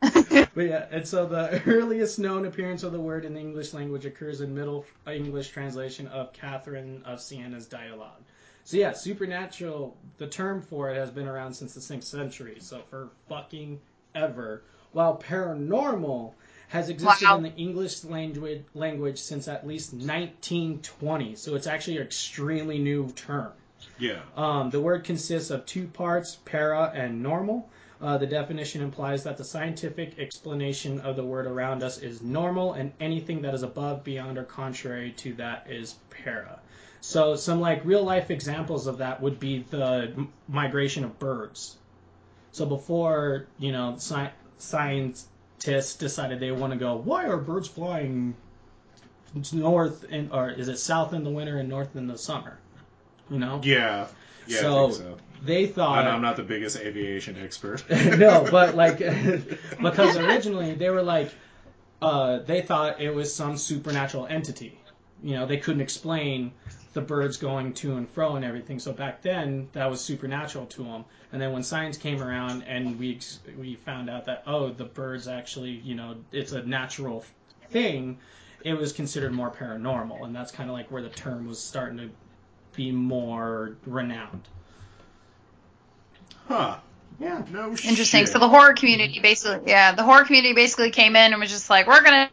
Speaker 4: but yeah, and so the earliest known appearance of the word in the English language occurs in Middle English translation of Catherine of Siena's dialogue. So yeah, supernatural, the term for it has been around since the 6th century, so for fucking ever. While paranormal has existed
Speaker 5: Wow.
Speaker 4: in the English language language since at least 1920, so it's actually an extremely new term.
Speaker 1: yeah.
Speaker 4: Um, the word consists of two parts, para and normal. Uh, the definition implies that the scientific explanation of the world around us is normal, and anything that is above, beyond, or contrary to that is para. So, some like real life examples of that would be the m- migration of birds. So, before you know, sci- scientists decided they want to go, why are birds flying north and or is it south in the winter and north in the summer? You know,
Speaker 1: Yeah. Yeah,
Speaker 4: So-
Speaker 1: so.
Speaker 4: they thought.
Speaker 1: I'm not the biggest aviation expert.
Speaker 4: no, but like because originally they were like uh, they thought it was some supernatural entity. You know, they couldn't explain the birds going to and fro and everything. So back then that was supernatural to them. And then when science came around and we we found out that oh the birds actually you know it's a natural thing, it was considered more paranormal, and that's kind of like where the term was starting to be more renowned.
Speaker 1: Huh.
Speaker 4: Yeah.
Speaker 1: No
Speaker 5: Interesting.
Speaker 1: shit.
Speaker 5: So the horror community basically, yeah, the horror community basically came in and was just like, we're gonna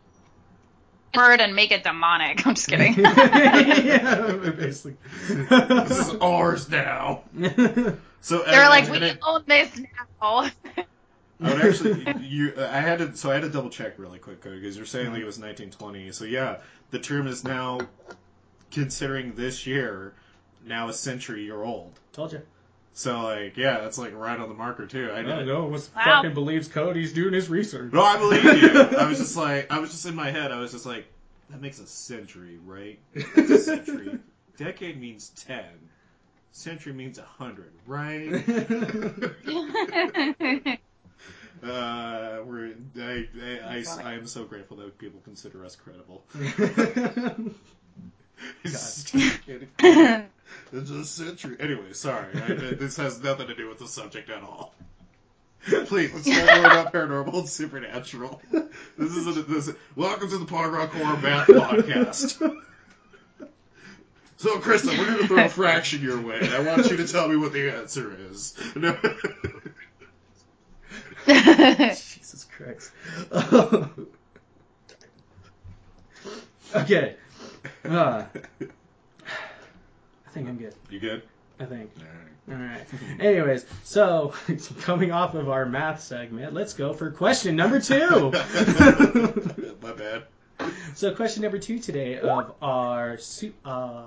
Speaker 5: bird and make it demonic. I'm just kidding.
Speaker 4: yeah, basically.
Speaker 1: this is ours now. So
Speaker 5: They're
Speaker 1: uh,
Speaker 5: like, we
Speaker 1: it-
Speaker 5: own this now.
Speaker 1: I would actually, you, I had to, so I had to double check really quick because you're saying like it was 1920. So yeah, the term is now, considering this year, now a century year old.
Speaker 4: Told you.
Speaker 1: So like, yeah, that's like right on the marker too. I know.
Speaker 4: no, was
Speaker 5: Wow.
Speaker 4: fucking believes Cody's doing his research.
Speaker 1: No, I believe you. I was just like, I was just in my head. I was just like, that makes a century, right? That's a century. Decade means ten. Century means a hundred, right? Uh, we're I, I, I, I am so grateful that people consider us credible. Just kidding. It's a century. Anyway, sorry. I, this has nothing to do with the subject at all. Please, let's talk more about paranormal and supernatural. This is a, this. Welcome to the Pog Rock Horror Math Podcast. So, Krista, we're going to throw a fraction your way, and I want you to tell me what the answer is. No.
Speaker 4: Jesus Christ. okay. Uh, think I'm good.
Speaker 1: you good?
Speaker 4: I think.
Speaker 1: All right.
Speaker 4: All right. Anyways, so coming off of our math segment, let's go for question number two.
Speaker 1: My bad.
Speaker 4: so, question number two today of our su- uh,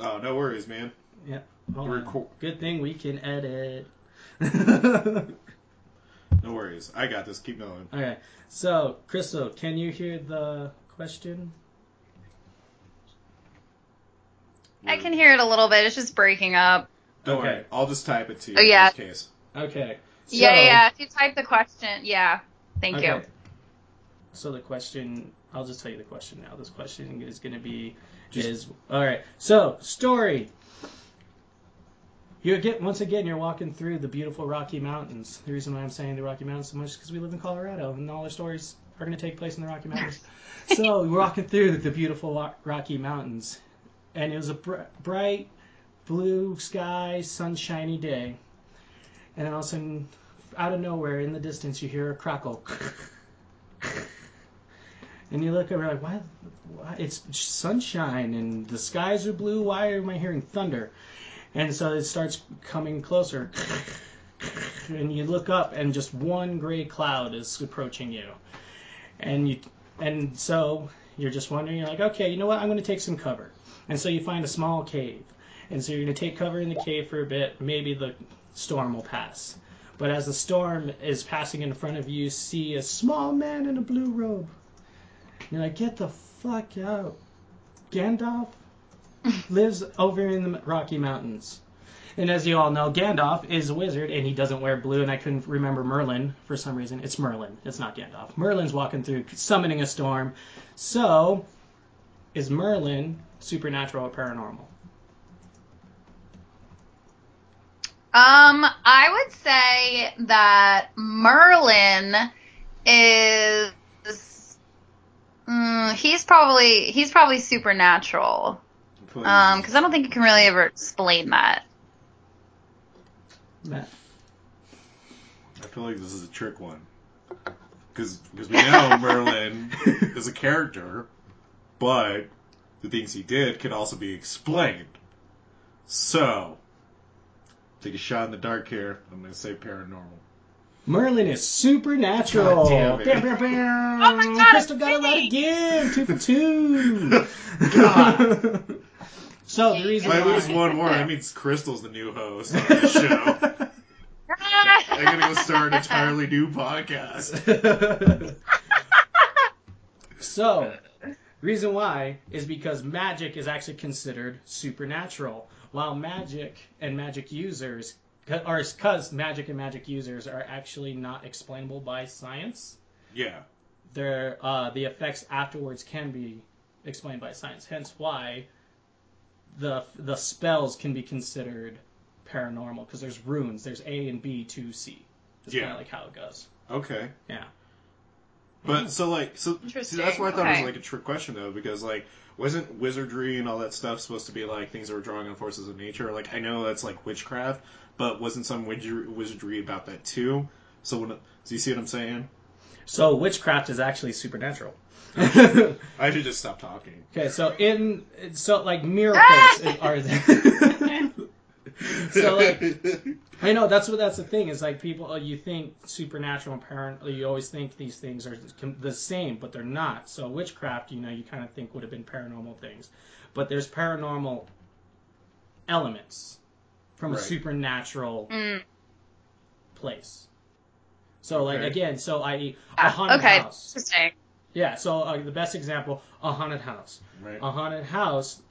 Speaker 1: Oh, no worries, man.
Speaker 4: yeah. Hold on.
Speaker 1: cool.
Speaker 4: Good thing we can edit.
Speaker 1: No worries. I got this. Keep going.
Speaker 4: Okay, so Crystal, can you hear the question?
Speaker 5: I mm. can hear it a little bit. It's just breaking up.
Speaker 1: Don't
Speaker 4: Okay.
Speaker 1: worry. I'll just type it to you
Speaker 5: Oh, yeah.
Speaker 1: in case.
Speaker 4: Okay. So,
Speaker 5: yeah, yeah, yeah. If you type the question, yeah. Thank
Speaker 4: okay.
Speaker 5: you.
Speaker 4: So the question, I'll just tell you the question now. This question is going to be
Speaker 1: Just-
Speaker 4: is all right. So story. You get once again, you're walking through the beautiful Rocky Mountains. The reason why I'm saying the Rocky Mountains so much is because we live in Colorado, and all our stories are going to take place in the Rocky Mountains. so we're walking through the beautiful Rocky Mountains, and it was a br- bright blue sky, sunshiny day, and then all of a sudden, out of nowhere, in the distance, you hear a crackle. And you look over like, why, why? It's sunshine and the skies are blue. Why am I hearing thunder? And so it starts coming closer. And you look up, and just one gray cloud is approaching you. And you, and so you're just wondering. You're like, okay, you know what? I'm going to take some cover. And so you find a small cave. And so you're going to take cover in the cave for a bit. Maybe the storm will pass. But as the storm is passing in front of you, you see a small man in a blue robe. You're like, get the fuck out. Gandalf lives over in the Rocky Mountains. And as you all know, Gandalf is a wizard and he doesn't wear blue, and I couldn't remember Merlin for some reason. It's Merlin, it's not Gandalf. Merlin's walking through, summoning a storm. So, is Merlin supernatural or paranormal?
Speaker 5: Um, I would say that Merlin is. Mm, he's probably he's probably supernatural.
Speaker 1: Please.
Speaker 5: Um, because I don't think you can really ever explain that.
Speaker 4: Matt.
Speaker 1: I feel like this is a trick one. Because we know Merlin is a character, but the things he did can also be explained. So, Take a shot in the dark here. I'm gonna say paranormal.
Speaker 4: Merlin is supernatural.
Speaker 1: God damn it.
Speaker 4: Bam, bam, bam.
Speaker 5: Oh my God,
Speaker 4: Crystal got it right again. Two for two.
Speaker 2: God.
Speaker 4: so the reason
Speaker 1: If I
Speaker 4: why.
Speaker 1: lose one more, that means Crystal's the new host on the show. I'm gonna go start an entirely new podcast.
Speaker 4: so, reason why is because magic is actually considered supernatural, while magic and magic users, or because magic and magic users are actually not explainable by science.
Speaker 1: Yeah.
Speaker 4: Their uh, the effects afterwards can be explained by science. Hence why the the spells can be considered paranormal because there's runes. There's A and B to C. That's
Speaker 1: Yeah.
Speaker 4: kind of like how it goes.
Speaker 1: Okay.
Speaker 4: Yeah.
Speaker 1: But hmm. so like so see, that's why I thought it was like a trick question though because like wasn't wizardry and all that stuff supposed to be like things that were drawing on forces of nature? Like I know that's like witchcraft, but wasn't some wizardry, wizardry about that too? So when so you see what I'm saying?
Speaker 4: So witchcraft is actually supernatural.
Speaker 1: I should just stop talking.
Speaker 4: Okay, so in so like miracles are there. so like I know that's what that's the thing is like people you think supernatural and paranormal you always think these things are the same but they're not. So witchcraft you know you kind of think would have been paranormal things, but there's paranormal elements from
Speaker 1: Right.
Speaker 4: a supernatural
Speaker 5: Mm.
Speaker 4: place. So like
Speaker 1: Okay.
Speaker 4: again, so I.e. a
Speaker 5: Ah,
Speaker 4: haunted
Speaker 5: okay,
Speaker 4: house.
Speaker 5: interesting.
Speaker 4: Yeah, so uh, the best example, a haunted house.
Speaker 1: right.
Speaker 4: A haunted house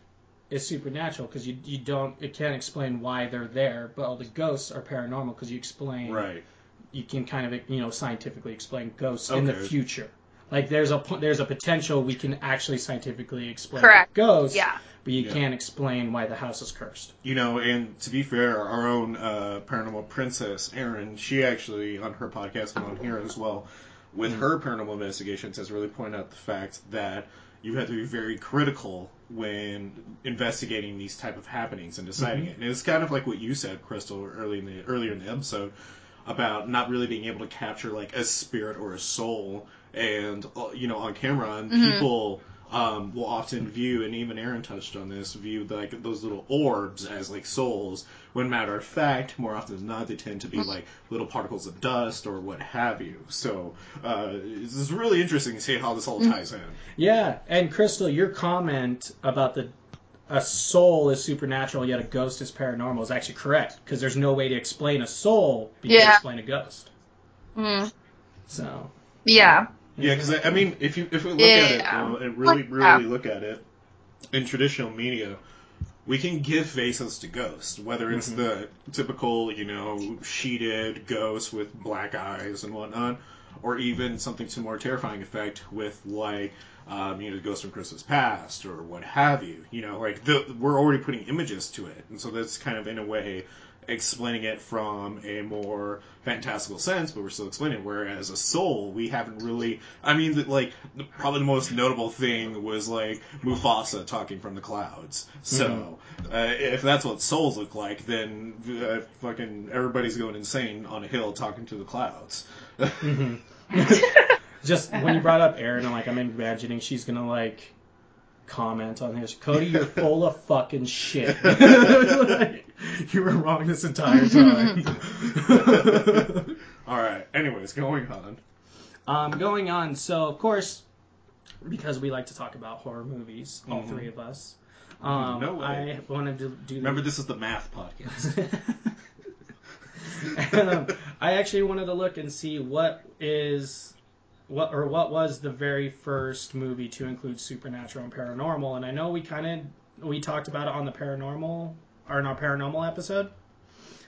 Speaker 4: is supernatural because you you don't it can't explain why they're there, but all the ghosts are paranormal because you explain
Speaker 1: Right.
Speaker 4: you can kind of you know scientifically explain ghosts in the future. Like there's a there's a potential we can actually scientifically explain
Speaker 5: Correct.
Speaker 4: ghosts,
Speaker 5: Yeah.
Speaker 4: but you
Speaker 1: Yeah.
Speaker 4: can't explain why the house is cursed.
Speaker 1: You know, and to be fair, our own uh, paranormal princess, Erin, she actually, on her podcast and on here as well, with her paranormal investigations, has really pointed out the fact that you have to be very critical when investigating these type of happenings and deciding it. And it's kind of like what you said, Crystal, early in the earlier in the episode about not really being able to capture like a spirit or a soul, and uh, you know, on camera, and people um, will often view, and even Erin touched on this, view like those little orbs as like souls. When matter of fact, more often than not, they tend to be like little particles of dust or what have you. So uh, this is really interesting to see how this all ties in.
Speaker 4: Yeah, and Crystal, your comment about the a soul is supernatural yet a ghost is paranormal is actually correct because there's no way to explain a soul but you can
Speaker 5: Yeah.
Speaker 4: explain a ghost.
Speaker 5: Mm.
Speaker 4: So
Speaker 5: Yeah.
Speaker 1: Yeah, because I, I mean, if you if we look at it
Speaker 5: Yeah.
Speaker 1: though, and really really look at it in traditional media, we can give faces to ghosts, whether it's the typical you know sheeted ghost with black eyes and whatnot, or even something to more terrifying effect with like um, you know the Ghost from Christmas Past or what have you. You know, like the, we're already putting images to it, and so that's kind of in a way explaining it from a more fantastical sense, but we're still explaining it. Whereas a soul, we haven't really. I mean, the, like the, probably the most notable thing was like Mufasa talking from the clouds. So uh, if that's what souls look like, then uh, fucking everybody's going insane on a hill talking to the clouds.
Speaker 4: just when you brought up Erin, I'm like I'm imagining she's gonna like comment on his Cody, you're full of fucking shit. Like, you were wrong this entire time.
Speaker 1: All right. Anyways, going on.
Speaker 4: Um, going on, so of course, because we like to talk about horror movies, all
Speaker 1: Mhm.
Speaker 4: three of us, um,
Speaker 1: No way.
Speaker 4: I wanted to do.
Speaker 1: Remember, this is the math podcast.
Speaker 4: um, I actually wanted to look and see what is what or what was the very first movie to include supernatural and paranormal. And I know we kind of we talked about it on the paranormal or our paranormal episode,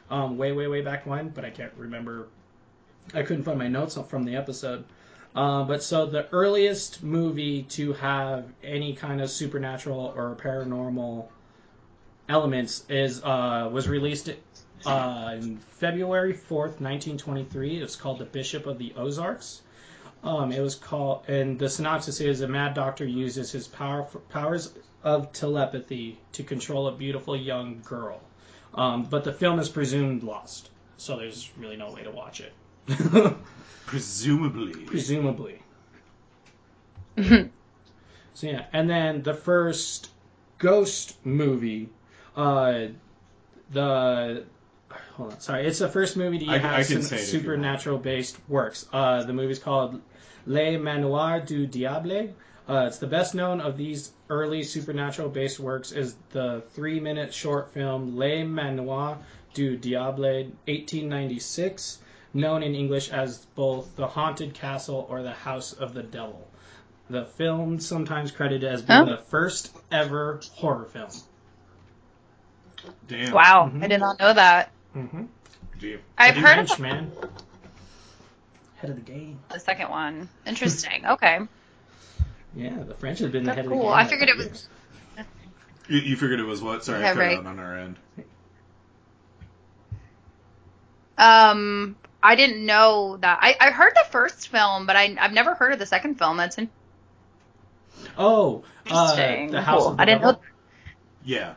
Speaker 4: um, way way way back when, but I can't remember. I couldn't find my notes from the episode. Uh, but so the earliest movie to have any kind of supernatural or paranormal elements is uh, was released uh, in February 4th, 1923. It's called The Bishop of the Ozarks. Um, it was called, and the synopsis is a mad doctor uses his power, powers of telepathy to control a beautiful young girl. Um, but the film is presumed lost, so there's really no way to watch it.
Speaker 1: Presumably.
Speaker 4: Presumably. So yeah, and then the first ghost movie, uh, the hold on. Sorry, it's the first movie to
Speaker 1: I-
Speaker 4: have
Speaker 1: I can
Speaker 4: some
Speaker 1: say it if you want.
Speaker 4: supernatural based works. Uh, the movie's called Les Manoirs du Diable. Uh, it's the best known of these early supernatural based works is the three minute short film Les Manoirs du Diable 1896, known in English as both The Haunted Castle or The House of the Devil. The film sometimes credited as being
Speaker 5: Oh.
Speaker 4: the first ever horror film.
Speaker 1: Damn.
Speaker 5: Wow,
Speaker 4: Mhm.
Speaker 5: I did not know that.
Speaker 4: Mm-hmm.
Speaker 1: Damn.
Speaker 5: I've heard of
Speaker 4: French, man. Head of the game.
Speaker 5: the second one. Interesting. Okay.
Speaker 4: Yeah, the French have been the
Speaker 5: That's
Speaker 4: head
Speaker 5: cool.
Speaker 4: of the game.
Speaker 5: I figured
Speaker 4: for
Speaker 5: it was-
Speaker 4: years.
Speaker 1: You, you figured it was what? Sorry, I
Speaker 5: Yeah,
Speaker 1: cut
Speaker 5: right.
Speaker 1: out on our end.
Speaker 5: Um, I didn't know that. I, I heard the first film, but I, I've never heard of the second film. That's in-
Speaker 4: Oh, uh, the House
Speaker 5: Cool.
Speaker 4: of the
Speaker 5: I didn't
Speaker 4: Devil.
Speaker 5: know.
Speaker 1: Yeah.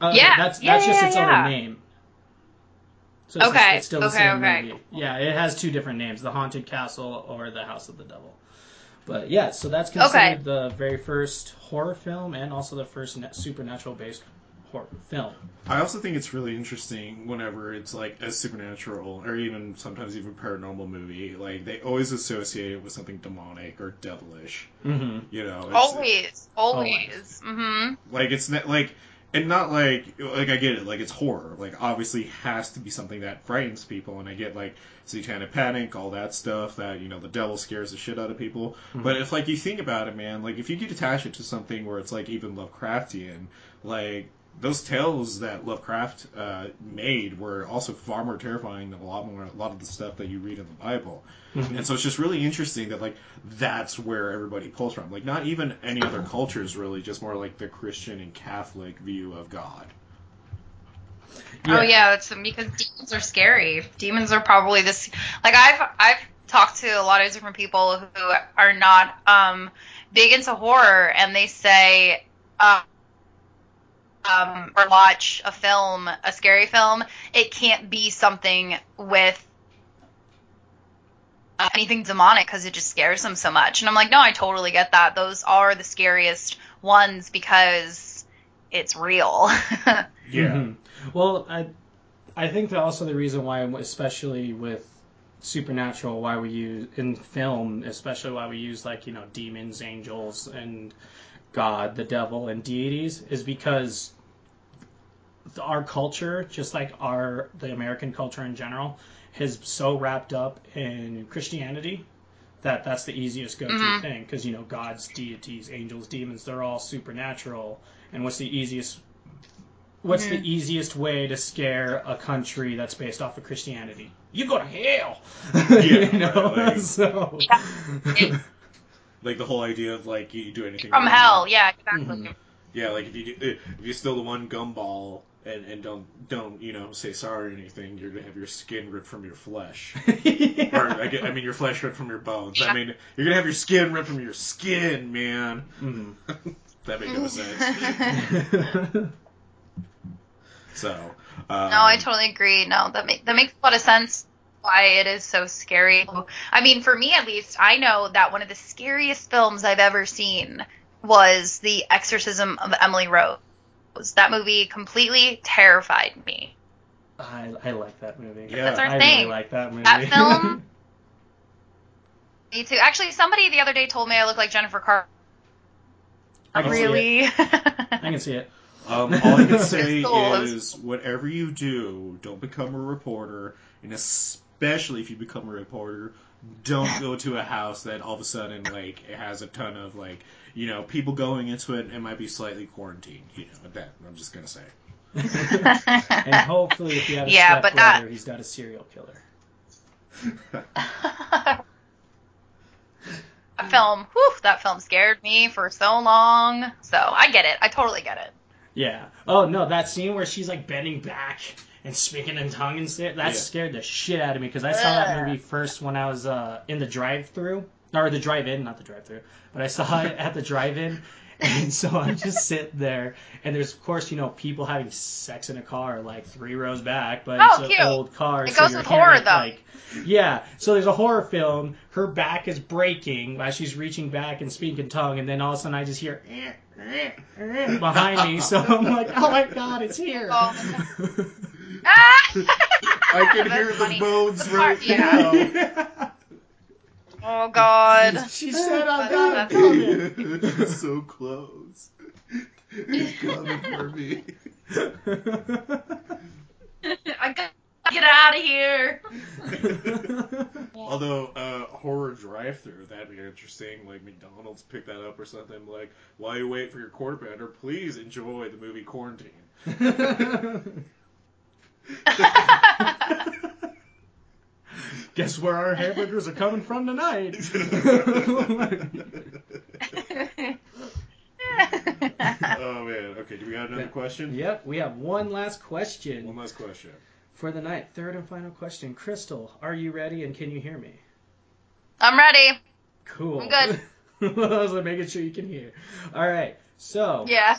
Speaker 4: Uh,
Speaker 5: Yeah,
Speaker 4: that's
Speaker 5: yeah,
Speaker 4: just
Speaker 5: yeah,
Speaker 4: its
Speaker 5: yeah.
Speaker 4: other name. So it's,
Speaker 5: Okay,
Speaker 4: it's still the
Speaker 5: okay,
Speaker 4: same
Speaker 5: okay.
Speaker 4: movie. Yeah, it has two different names: The Haunted Castle or The House of the Devil. But yeah, so that's considered
Speaker 5: Okay.
Speaker 4: the very first horror film and also the first supernatural-based horror film.
Speaker 1: I also think it's really interesting whenever it's like a supernatural or even sometimes even paranormal movie. Like they always associate it with something demonic or devilish.
Speaker 4: Mm-hmm.
Speaker 1: You know, it's,
Speaker 5: Always, always. Mm-hmm.
Speaker 1: like it's not like and not like like I get it. Like it's horror. Like obviously has to be something that frightens people. And I get like satanic panic all that stuff that you know the devil scares the shit out of people. Mm-hmm. But if like you think about it man like if you could attach it to something where it's like even Lovecraftian like those tales that Lovecraft uh, made were also far more terrifying than a lot more a lot of the stuff that you read in the Bible and so it's just really interesting that like that's where everybody pulls from. Like not even any other cultures really, just more like the Christian and Catholic view of God.
Speaker 5: Oh yeah, that's because demons are scary. Demons are probably this. Like I've I've talked to a lot of different people who are not um, big into horror, and they say. Uh, um, or watch a film, a scary film, it can't be something with uh, anything demonic because it just scares them so much. And I'm like, no, I totally get that. Those are the scariest ones because it's real.
Speaker 4: Mhm. Well, I I think that also the reason why, especially with supernatural, why we use in film, especially why we use like you know demons, angels, and God, the devil, and deities, is because our culture, just like our the American culture in general, is so wrapped up in Christianity that that's the easiest go-to
Speaker 5: Mhm.
Speaker 4: thing because you know gods, deities, angels, demons, they're all supernatural. And what's the easiest What's the easiest way to scare a country that's based off of Christianity? You go to hell.
Speaker 1: Yeah,
Speaker 4: you know.
Speaker 1: right, like-
Speaker 4: so.
Speaker 5: It's
Speaker 1: Like the whole idea of like you do anything
Speaker 5: from
Speaker 1: wrong.
Speaker 5: hell, yeah, exactly.
Speaker 4: Mhm.
Speaker 1: Yeah, like if you do, if you steal the one gumball and, and don't don't you know say sorry or anything, you're gonna have your skin ripped from your flesh. or I, get, I mean your flesh ripped from your bones. I mean you're gonna have your skin ripped from your skin, man.
Speaker 4: Mhm.
Speaker 1: that makes no sense. So. Um,
Speaker 5: No, I totally agree. No, that make, that makes a lot of sense. Why it is so scary. I mean, for me at least, I know that one of the scariest films I've ever seen was The Exorcism of Emily Rose. That movie completely terrified me.
Speaker 4: I, I like that movie.
Speaker 1: Yeah.
Speaker 5: That's our
Speaker 4: I
Speaker 5: thing.
Speaker 4: really like that movie.
Speaker 5: That film? Me too. Actually, somebody the other day told me I look like Jennifer Carpenter.
Speaker 4: I can see it.
Speaker 5: really?
Speaker 4: I can see it.
Speaker 1: Um, all I can say is, whatever you do, don't become a reporter, and especially if you become a reporter, don't go to a house that all of a sudden like it has a ton of like you know people going into it it might be slightly quarantined. You know that I'm just gonna say.
Speaker 4: And hopefully, if you have a
Speaker 5: Yeah, but that-
Speaker 4: stepbrother, he's got a serial killer.
Speaker 5: that film, whew, that film scared me for so long. So I get it. I totally get it.
Speaker 4: Yeah. Oh no, that scene where she's like bending back and speaking in tongue and shit, that
Speaker 1: Yeah.
Speaker 4: scared the shit out of me because I saw that movie first when I was uh, in the drive-through or the drive-in, not the drive-through, but I saw it at the drive-in. And so I'm just sitting there, and there's of course you know people having sex in a car like three rows back, but
Speaker 5: Oh,
Speaker 4: it's
Speaker 5: cute.
Speaker 4: an old car.
Speaker 5: It
Speaker 4: so
Speaker 5: goes with horror,
Speaker 4: it,
Speaker 5: though.
Speaker 4: Like, yeah, so there's a horror film. Her back is breaking as she's reaching back and speaking tongue, and then all of a sudden I just hear eh, eh, eh, behind me. So I'm like, oh my god, it's here.
Speaker 5: Oh. Ah!
Speaker 1: I can
Speaker 5: That's
Speaker 1: hear
Speaker 5: funny.
Speaker 1: the bones right
Speaker 5: Yeah.
Speaker 1: now.
Speaker 5: Oh God.
Speaker 4: She said I'm
Speaker 5: That's-
Speaker 4: not coming.
Speaker 1: it's so close. It's coming for me.
Speaker 5: I gotta get out of here.
Speaker 1: Although uh, horror drive-through, that'd be interesting. Like McDonald's pick that up or something. Like while you wait for your quarter pounder, please enjoy the movie Quarantine.
Speaker 4: Guess where our hamburgers are coming from tonight?
Speaker 1: oh man. Okay, do we got another question?
Speaker 4: yep, we have one last question
Speaker 1: One last question.
Speaker 4: for the night. Third and final question. Crystal, are you ready and can you hear me?
Speaker 5: I'm ready.
Speaker 4: Cool.
Speaker 5: I'm good.
Speaker 4: I was like making sure you can hear. All right. So,
Speaker 5: Yeah.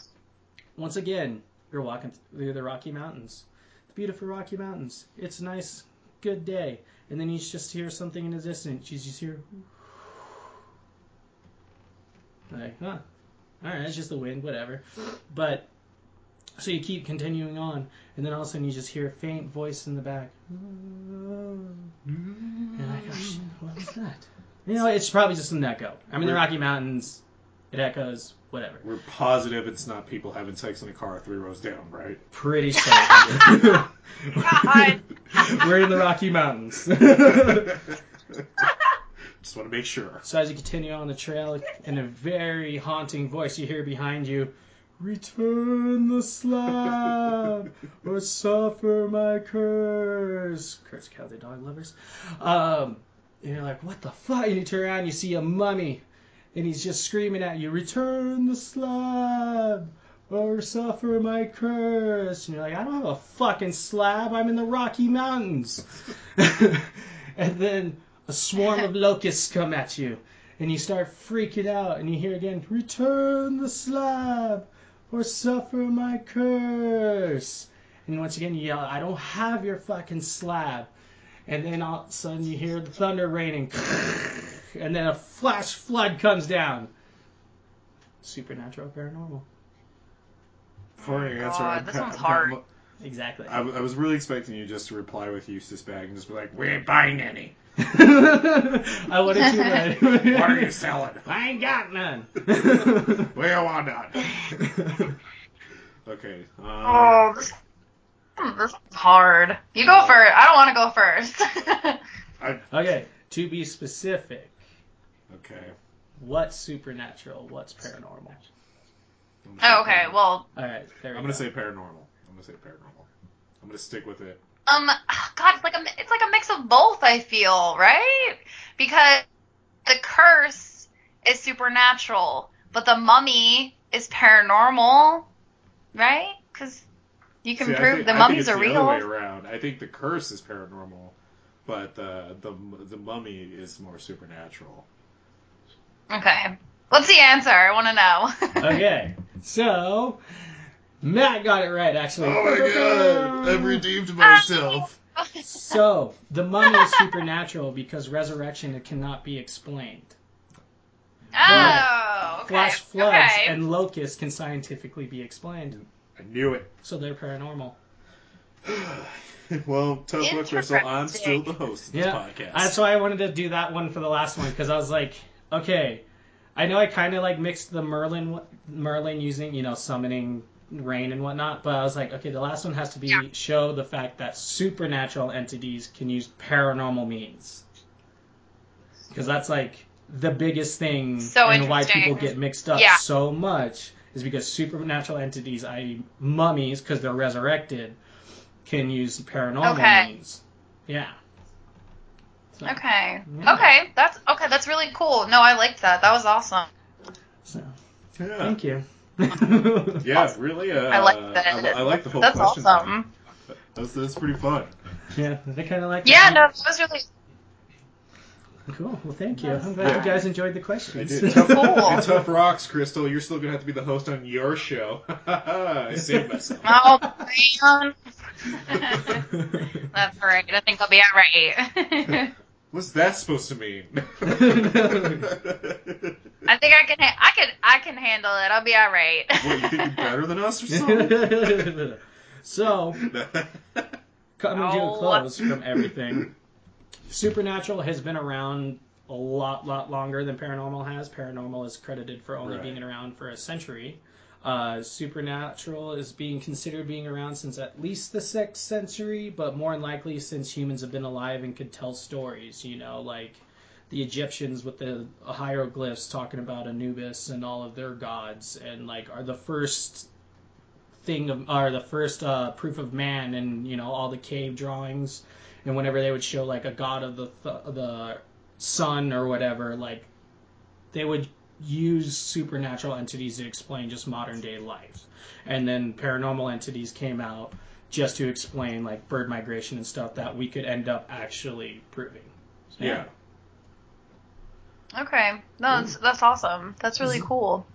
Speaker 4: once again, you're walking through the Rocky Mountains. The beautiful Rocky Mountains. It's nice, good day. And then you just hear something in the distance. You just hear. Like, huh. Alright, it's just the wind, whatever. But, so you keep continuing on. And then all of a sudden you just hear a faint voice in the back. And like, oh shit, what was that? You know, it's probably just an echo. I mean, the Rocky Mountains, it echoes, whatever.
Speaker 1: We're positive it's not people having sex in a car three rows down, right?
Speaker 4: Pretty sure. We're in the Rocky Mountains.
Speaker 1: Just want to make sure.
Speaker 4: so as you continue on the trail, in a very haunting voice, you hear behind you, "Return the slab, or suffer my curse." Curse cow, the dog lovers. Um, and you're like, "What the fuck?" And you turn around, and you see a mummy, and he's just screaming at you, "Return the slab." Or suffer my curse. And you're like, I don't have a fucking slab. I'm in the Rocky Mountains. and then a swarm of locusts come at you, and you start freaking out, and you hear again, "Return the slab, or suffer my curse." And once again, you yell, "I don't have your fucking slab." And then all of a sudden, you hear the thunder raining, and then a flash flood comes down. Supernatural, paranormal.
Speaker 1: For your answer,
Speaker 5: God,
Speaker 1: I'm
Speaker 5: this one's
Speaker 1: I'm
Speaker 5: hard.
Speaker 1: pa-
Speaker 4: Exactly.
Speaker 1: I, w- I was really expecting you just to reply with Eustace bag and just be like, "We ain't buying any.
Speaker 4: I wanted to. But
Speaker 1: What are you selling?
Speaker 4: I ain't got none.
Speaker 1: We don't. Okay. Um,
Speaker 5: Oh, this, this is hard. You go first. I don't want to go first.
Speaker 1: I,
Speaker 4: okay, to be specific,
Speaker 1: okay.
Speaker 4: what's supernatural? What's paranormal?
Speaker 1: I'm gonna say
Speaker 5: oh, okay.
Speaker 1: paranormal.
Speaker 5: Well,
Speaker 4: All right, there we
Speaker 1: I'm
Speaker 4: go.
Speaker 1: gonna say paranormal. I'm gonna say paranormal. I'm gonna stick with it.
Speaker 5: um, God, it's like a it's like a mix of both. I feel right because the curse is supernatural, but the mummy is paranormal, right? Because you can
Speaker 1: See,
Speaker 5: prove
Speaker 1: think-
Speaker 5: the
Speaker 1: I think
Speaker 5: mummies
Speaker 1: it's
Speaker 5: are
Speaker 1: the Other way
Speaker 5: real.
Speaker 1: around. I think the curse is paranormal, but the the the mummy is more supernatural.
Speaker 5: Okay, what's the answer? I want to know.
Speaker 4: Okay, so Matt got it right actually.
Speaker 1: Oh my god! I've redeemed myself.
Speaker 4: So the mummy is supernatural because resurrection cannot be explained.
Speaker 5: oh, okay.
Speaker 4: Flash floods
Speaker 5: okay.
Speaker 4: and locusts can scientifically be explained,
Speaker 1: I knew it.
Speaker 4: so they're paranormal.
Speaker 1: well, tough luck, Crystal. I'm still the host of this
Speaker 4: Yeah,
Speaker 1: podcast.
Speaker 4: that's why I wanted to do that one for the last one because I was like, okay, I know I kind of like mixed the Merlin Merlin using you know summoning rain and whatnot, but I was like, okay, the last one has to be
Speaker 5: Yeah.
Speaker 4: show the fact that supernatural entities can use paranormal means because that's like the biggest thing
Speaker 5: So
Speaker 4: and why people get mixed up
Speaker 5: Yeah.
Speaker 4: so much is because supernatural entities, i.e., mummies, because they're resurrected, can use paranormal
Speaker 5: Okay.
Speaker 4: means. Yeah. So-
Speaker 5: Okay.
Speaker 4: Yeah.
Speaker 5: Okay. That's okay. That's really cool. No, I liked that. That was awesome.
Speaker 4: So,
Speaker 1: yeah.
Speaker 4: thank you.
Speaker 1: Yeah, really. Uh,
Speaker 5: I like that.
Speaker 1: I, I like the whole
Speaker 5: That's
Speaker 1: question.
Speaker 5: awesome.
Speaker 1: thing. That's, that's pretty fun.
Speaker 4: Yeah, they kind of like.
Speaker 5: Yeah.
Speaker 4: that.
Speaker 5: No, that was really
Speaker 4: Cool. Well, thank you. I'm glad
Speaker 1: Yeah.
Speaker 4: you guys enjoyed the
Speaker 1: I
Speaker 4: questions.
Speaker 1: Tough, tough rocks, Crystal. You're still gonna have to be the host on your show. I saved myself.
Speaker 5: Oh man. That's all right. I think I'll be all right.
Speaker 1: What's that supposed to mean?
Speaker 5: I think I can. Ha- I can. I can handle it. I'll be all right.
Speaker 1: what, you think you're better than us or something?
Speaker 4: so, coming to a
Speaker 5: Oh.
Speaker 4: close from everything. Supernatural has been around a lot, lot longer than Paranormal has. Paranormal is credited for only
Speaker 1: Right.
Speaker 4: being around for a century. Uh, Supernatural is being considered being around since at least the sixth century, but more than likely since humans have been alive and could tell stories. You know, like the Egyptians with the hieroglyphs talking about Anubis and all of their gods, and like are the first thing of, are the first uh, proof of man, and you know all the cave drawings, and whenever they would show like a god of the th- the sun or whatever, like they would use supernatural entities to explain just modern day life, and then paranormal entities came out just to explain like bird migration and stuff that we could end up actually proving. So,
Speaker 1: Yeah.
Speaker 5: Okay, no, that's that's awesome. That's really mm-hmm. cool.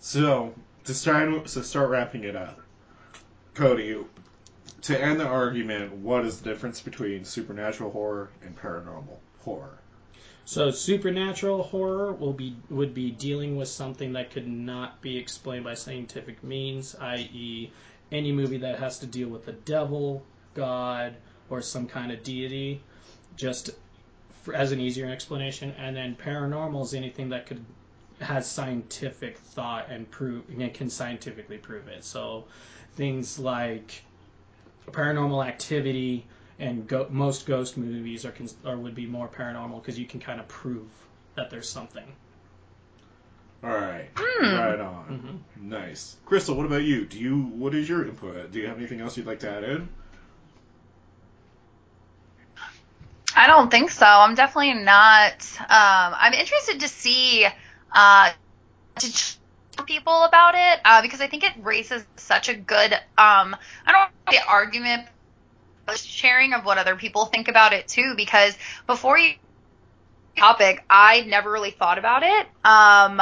Speaker 1: So to start to start wrapping it up, Cody, to end the argument, what is the difference between supernatural horror and paranormal horror?
Speaker 4: So supernatural horror will be would be dealing with something that could not be explained by scientific means, i.e., any movie that has to deal with the devil, God, or some kind of deity, just for, as an easier explanation. And then paranormal is anything that could has scientific thought and prove and can scientifically prove it. So things like paranormal activity and go- most ghost movies are cons- or would be more paranormal because you can kind of prove that there's something.
Speaker 1: All right,
Speaker 5: Hmm.
Speaker 1: right on, nice. Crystal, what about you? Do you what is your input? Do you have anything else you'd like to add in?
Speaker 5: I don't think so. I'm definitely not. Um, I'm interested to see uh, to ch- people about it uh, because I think it raises such a good. Um, I don't to say argument, sharing of what other people think about it too. Because before you topic, I never really thought about it. Um,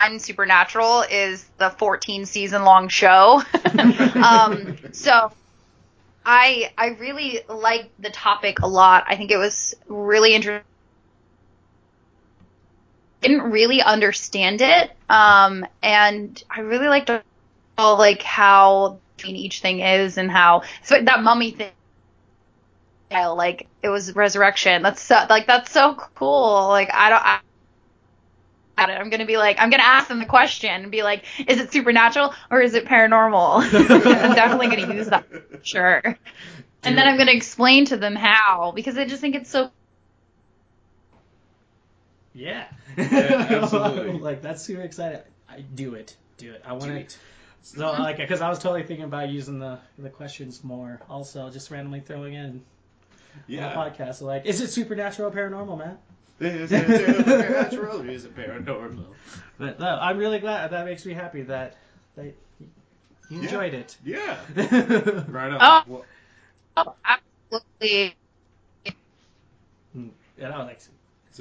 Speaker 5: and Supernatural is the 14 season long show. um, so I I really liked the topic a lot. I think it was really interesting. Didn't really understand it, um, and I really liked all like how each thing is and how so that mummy thing. Like it was resurrection. That's so, like that's so cool. Like I don't. I, at it. I'm gonna be like, I'm gonna ask them the question and be like, is it supernatural or is it paranormal? I'm definitely gonna use that, sure. And then I'm gonna explain to them how because I just think it's so.
Speaker 4: Yeah,
Speaker 1: Yeah, absolutely.
Speaker 4: like that's super exciting. I do it, do it. I want to.
Speaker 1: it.
Speaker 4: So mm-hmm. like, because I was totally thinking about using the the questions more. Also, just randomly throwing in on the
Speaker 1: Yeah.
Speaker 4: podcast. Like, is it supernatural or paranormal, man?
Speaker 1: Is it supernatural or is it paranormal?
Speaker 4: But no, I'm really glad. That makes me happy that that you
Speaker 1: Yeah.
Speaker 4: enjoyed it.
Speaker 1: Yeah. Right on.
Speaker 5: Oh.
Speaker 1: Well,
Speaker 5: Oh, absolutely. Mm.
Speaker 4: and I was like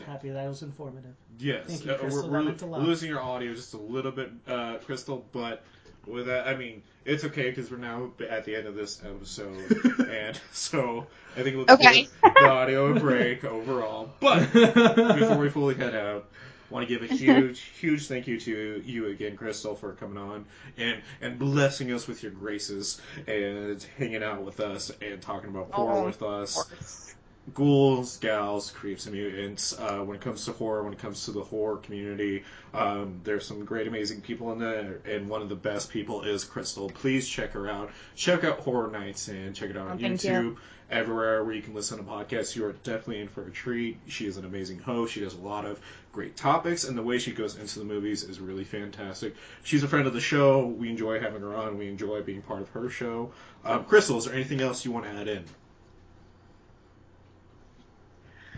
Speaker 4: happy that it was informative.
Speaker 1: Yes,
Speaker 4: Thank you,
Speaker 1: uh,
Speaker 4: Crystal.
Speaker 1: we're, we're,
Speaker 4: meant
Speaker 1: we're losing your audio just a little bit, uh, Crystal, but with that, I mean, it's okay because we're now at the end of this episode, and so I think we'll
Speaker 5: Okay.
Speaker 1: give the audio a break overall. But before we fully head out, want to give a huge, huge thank you to you again, Crystal, for coming on and and blessing us with your graces and hanging out with us and talking about horror
Speaker 5: Oh,
Speaker 1: with us
Speaker 5: Of course.
Speaker 1: Ghouls, gals, creeps, and mutants. Uh, when it comes to horror, when it comes to the horror community, um, there's some great, amazing people in there, and one of the best people is Crystal. Please check her out. Check out Horror Nights and check it out on
Speaker 5: Oh,
Speaker 1: YouTube.
Speaker 5: you.
Speaker 1: Everywhere where you can listen to podcasts, you are definitely in for a treat. She is an amazing host. She does a lot of great topics, and the way she goes into the movies is really fantastic. She's a friend of the show. We enjoy having her on. We enjoy being part of her show. Um, Crystal, is there anything else you want to add in?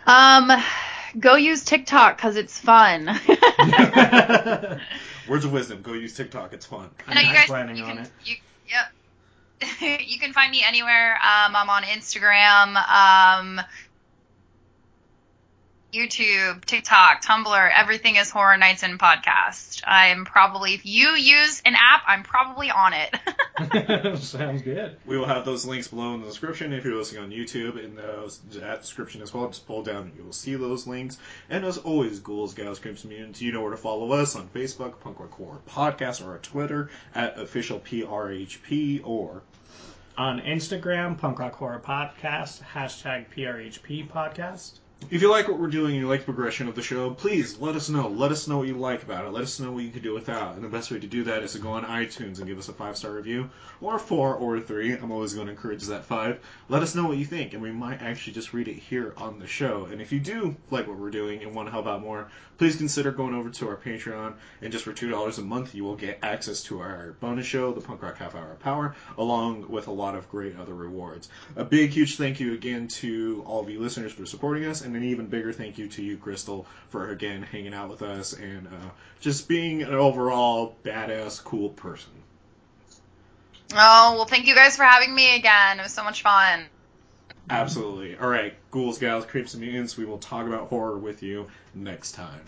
Speaker 5: Um, go use TikTok because it's fun.
Speaker 1: Words of wisdom. Go use TikTok. It's fun.
Speaker 4: I'm
Speaker 5: I know
Speaker 4: not
Speaker 5: you guys.
Speaker 4: planning
Speaker 5: you
Speaker 4: on it.
Speaker 5: You, yep. you can find me anywhere. Um, I'm on Instagram, um, YouTube, TikTok, Tumblr. Everything is Horror Nights and Podcast. I'm probably, if you use an app, I'm probably on it.
Speaker 4: Sounds good.
Speaker 1: We will have those links below in the description if you're listening on YouTube. In those, that description as well, just pull down and you will see those links. And as always, Ghouls, Gals, Crips, and Mutants, you know where to follow us on Facebook, Punk Rock Horror Podcast, or on Twitter at official PRHP, or
Speaker 4: On Instagram, Punk Rock Horror Podcast, hashtag PRHP Podcast.
Speaker 1: If you like what we're doing and you like the progression of the show, please let us know. Let us know what you like about it. Let us know what you could do without. And the best way to do that is to go on iTunes and give us a five star review, or four or three. I'm always going to encourage that five. Let us know what you think, and we might actually just read it here on the show. And if you do like what we're doing and want to help out more, please consider going over to our Patreon. And just for two dollars a month, you will get access to our bonus show, the Punk Rock Half Hour Power, along with a lot of great other rewards. A big, huge thank you again to all of you listeners for supporting us, and an even bigger thank you to you, Crystal, for again hanging out with us and uh, just being an overall badass, cool person.
Speaker 5: Oh, well, thank you guys for having me again. It was so much fun.
Speaker 1: Absolutely. All right, ghouls, gals, creeps, and mutants. We will talk about horror with you next time.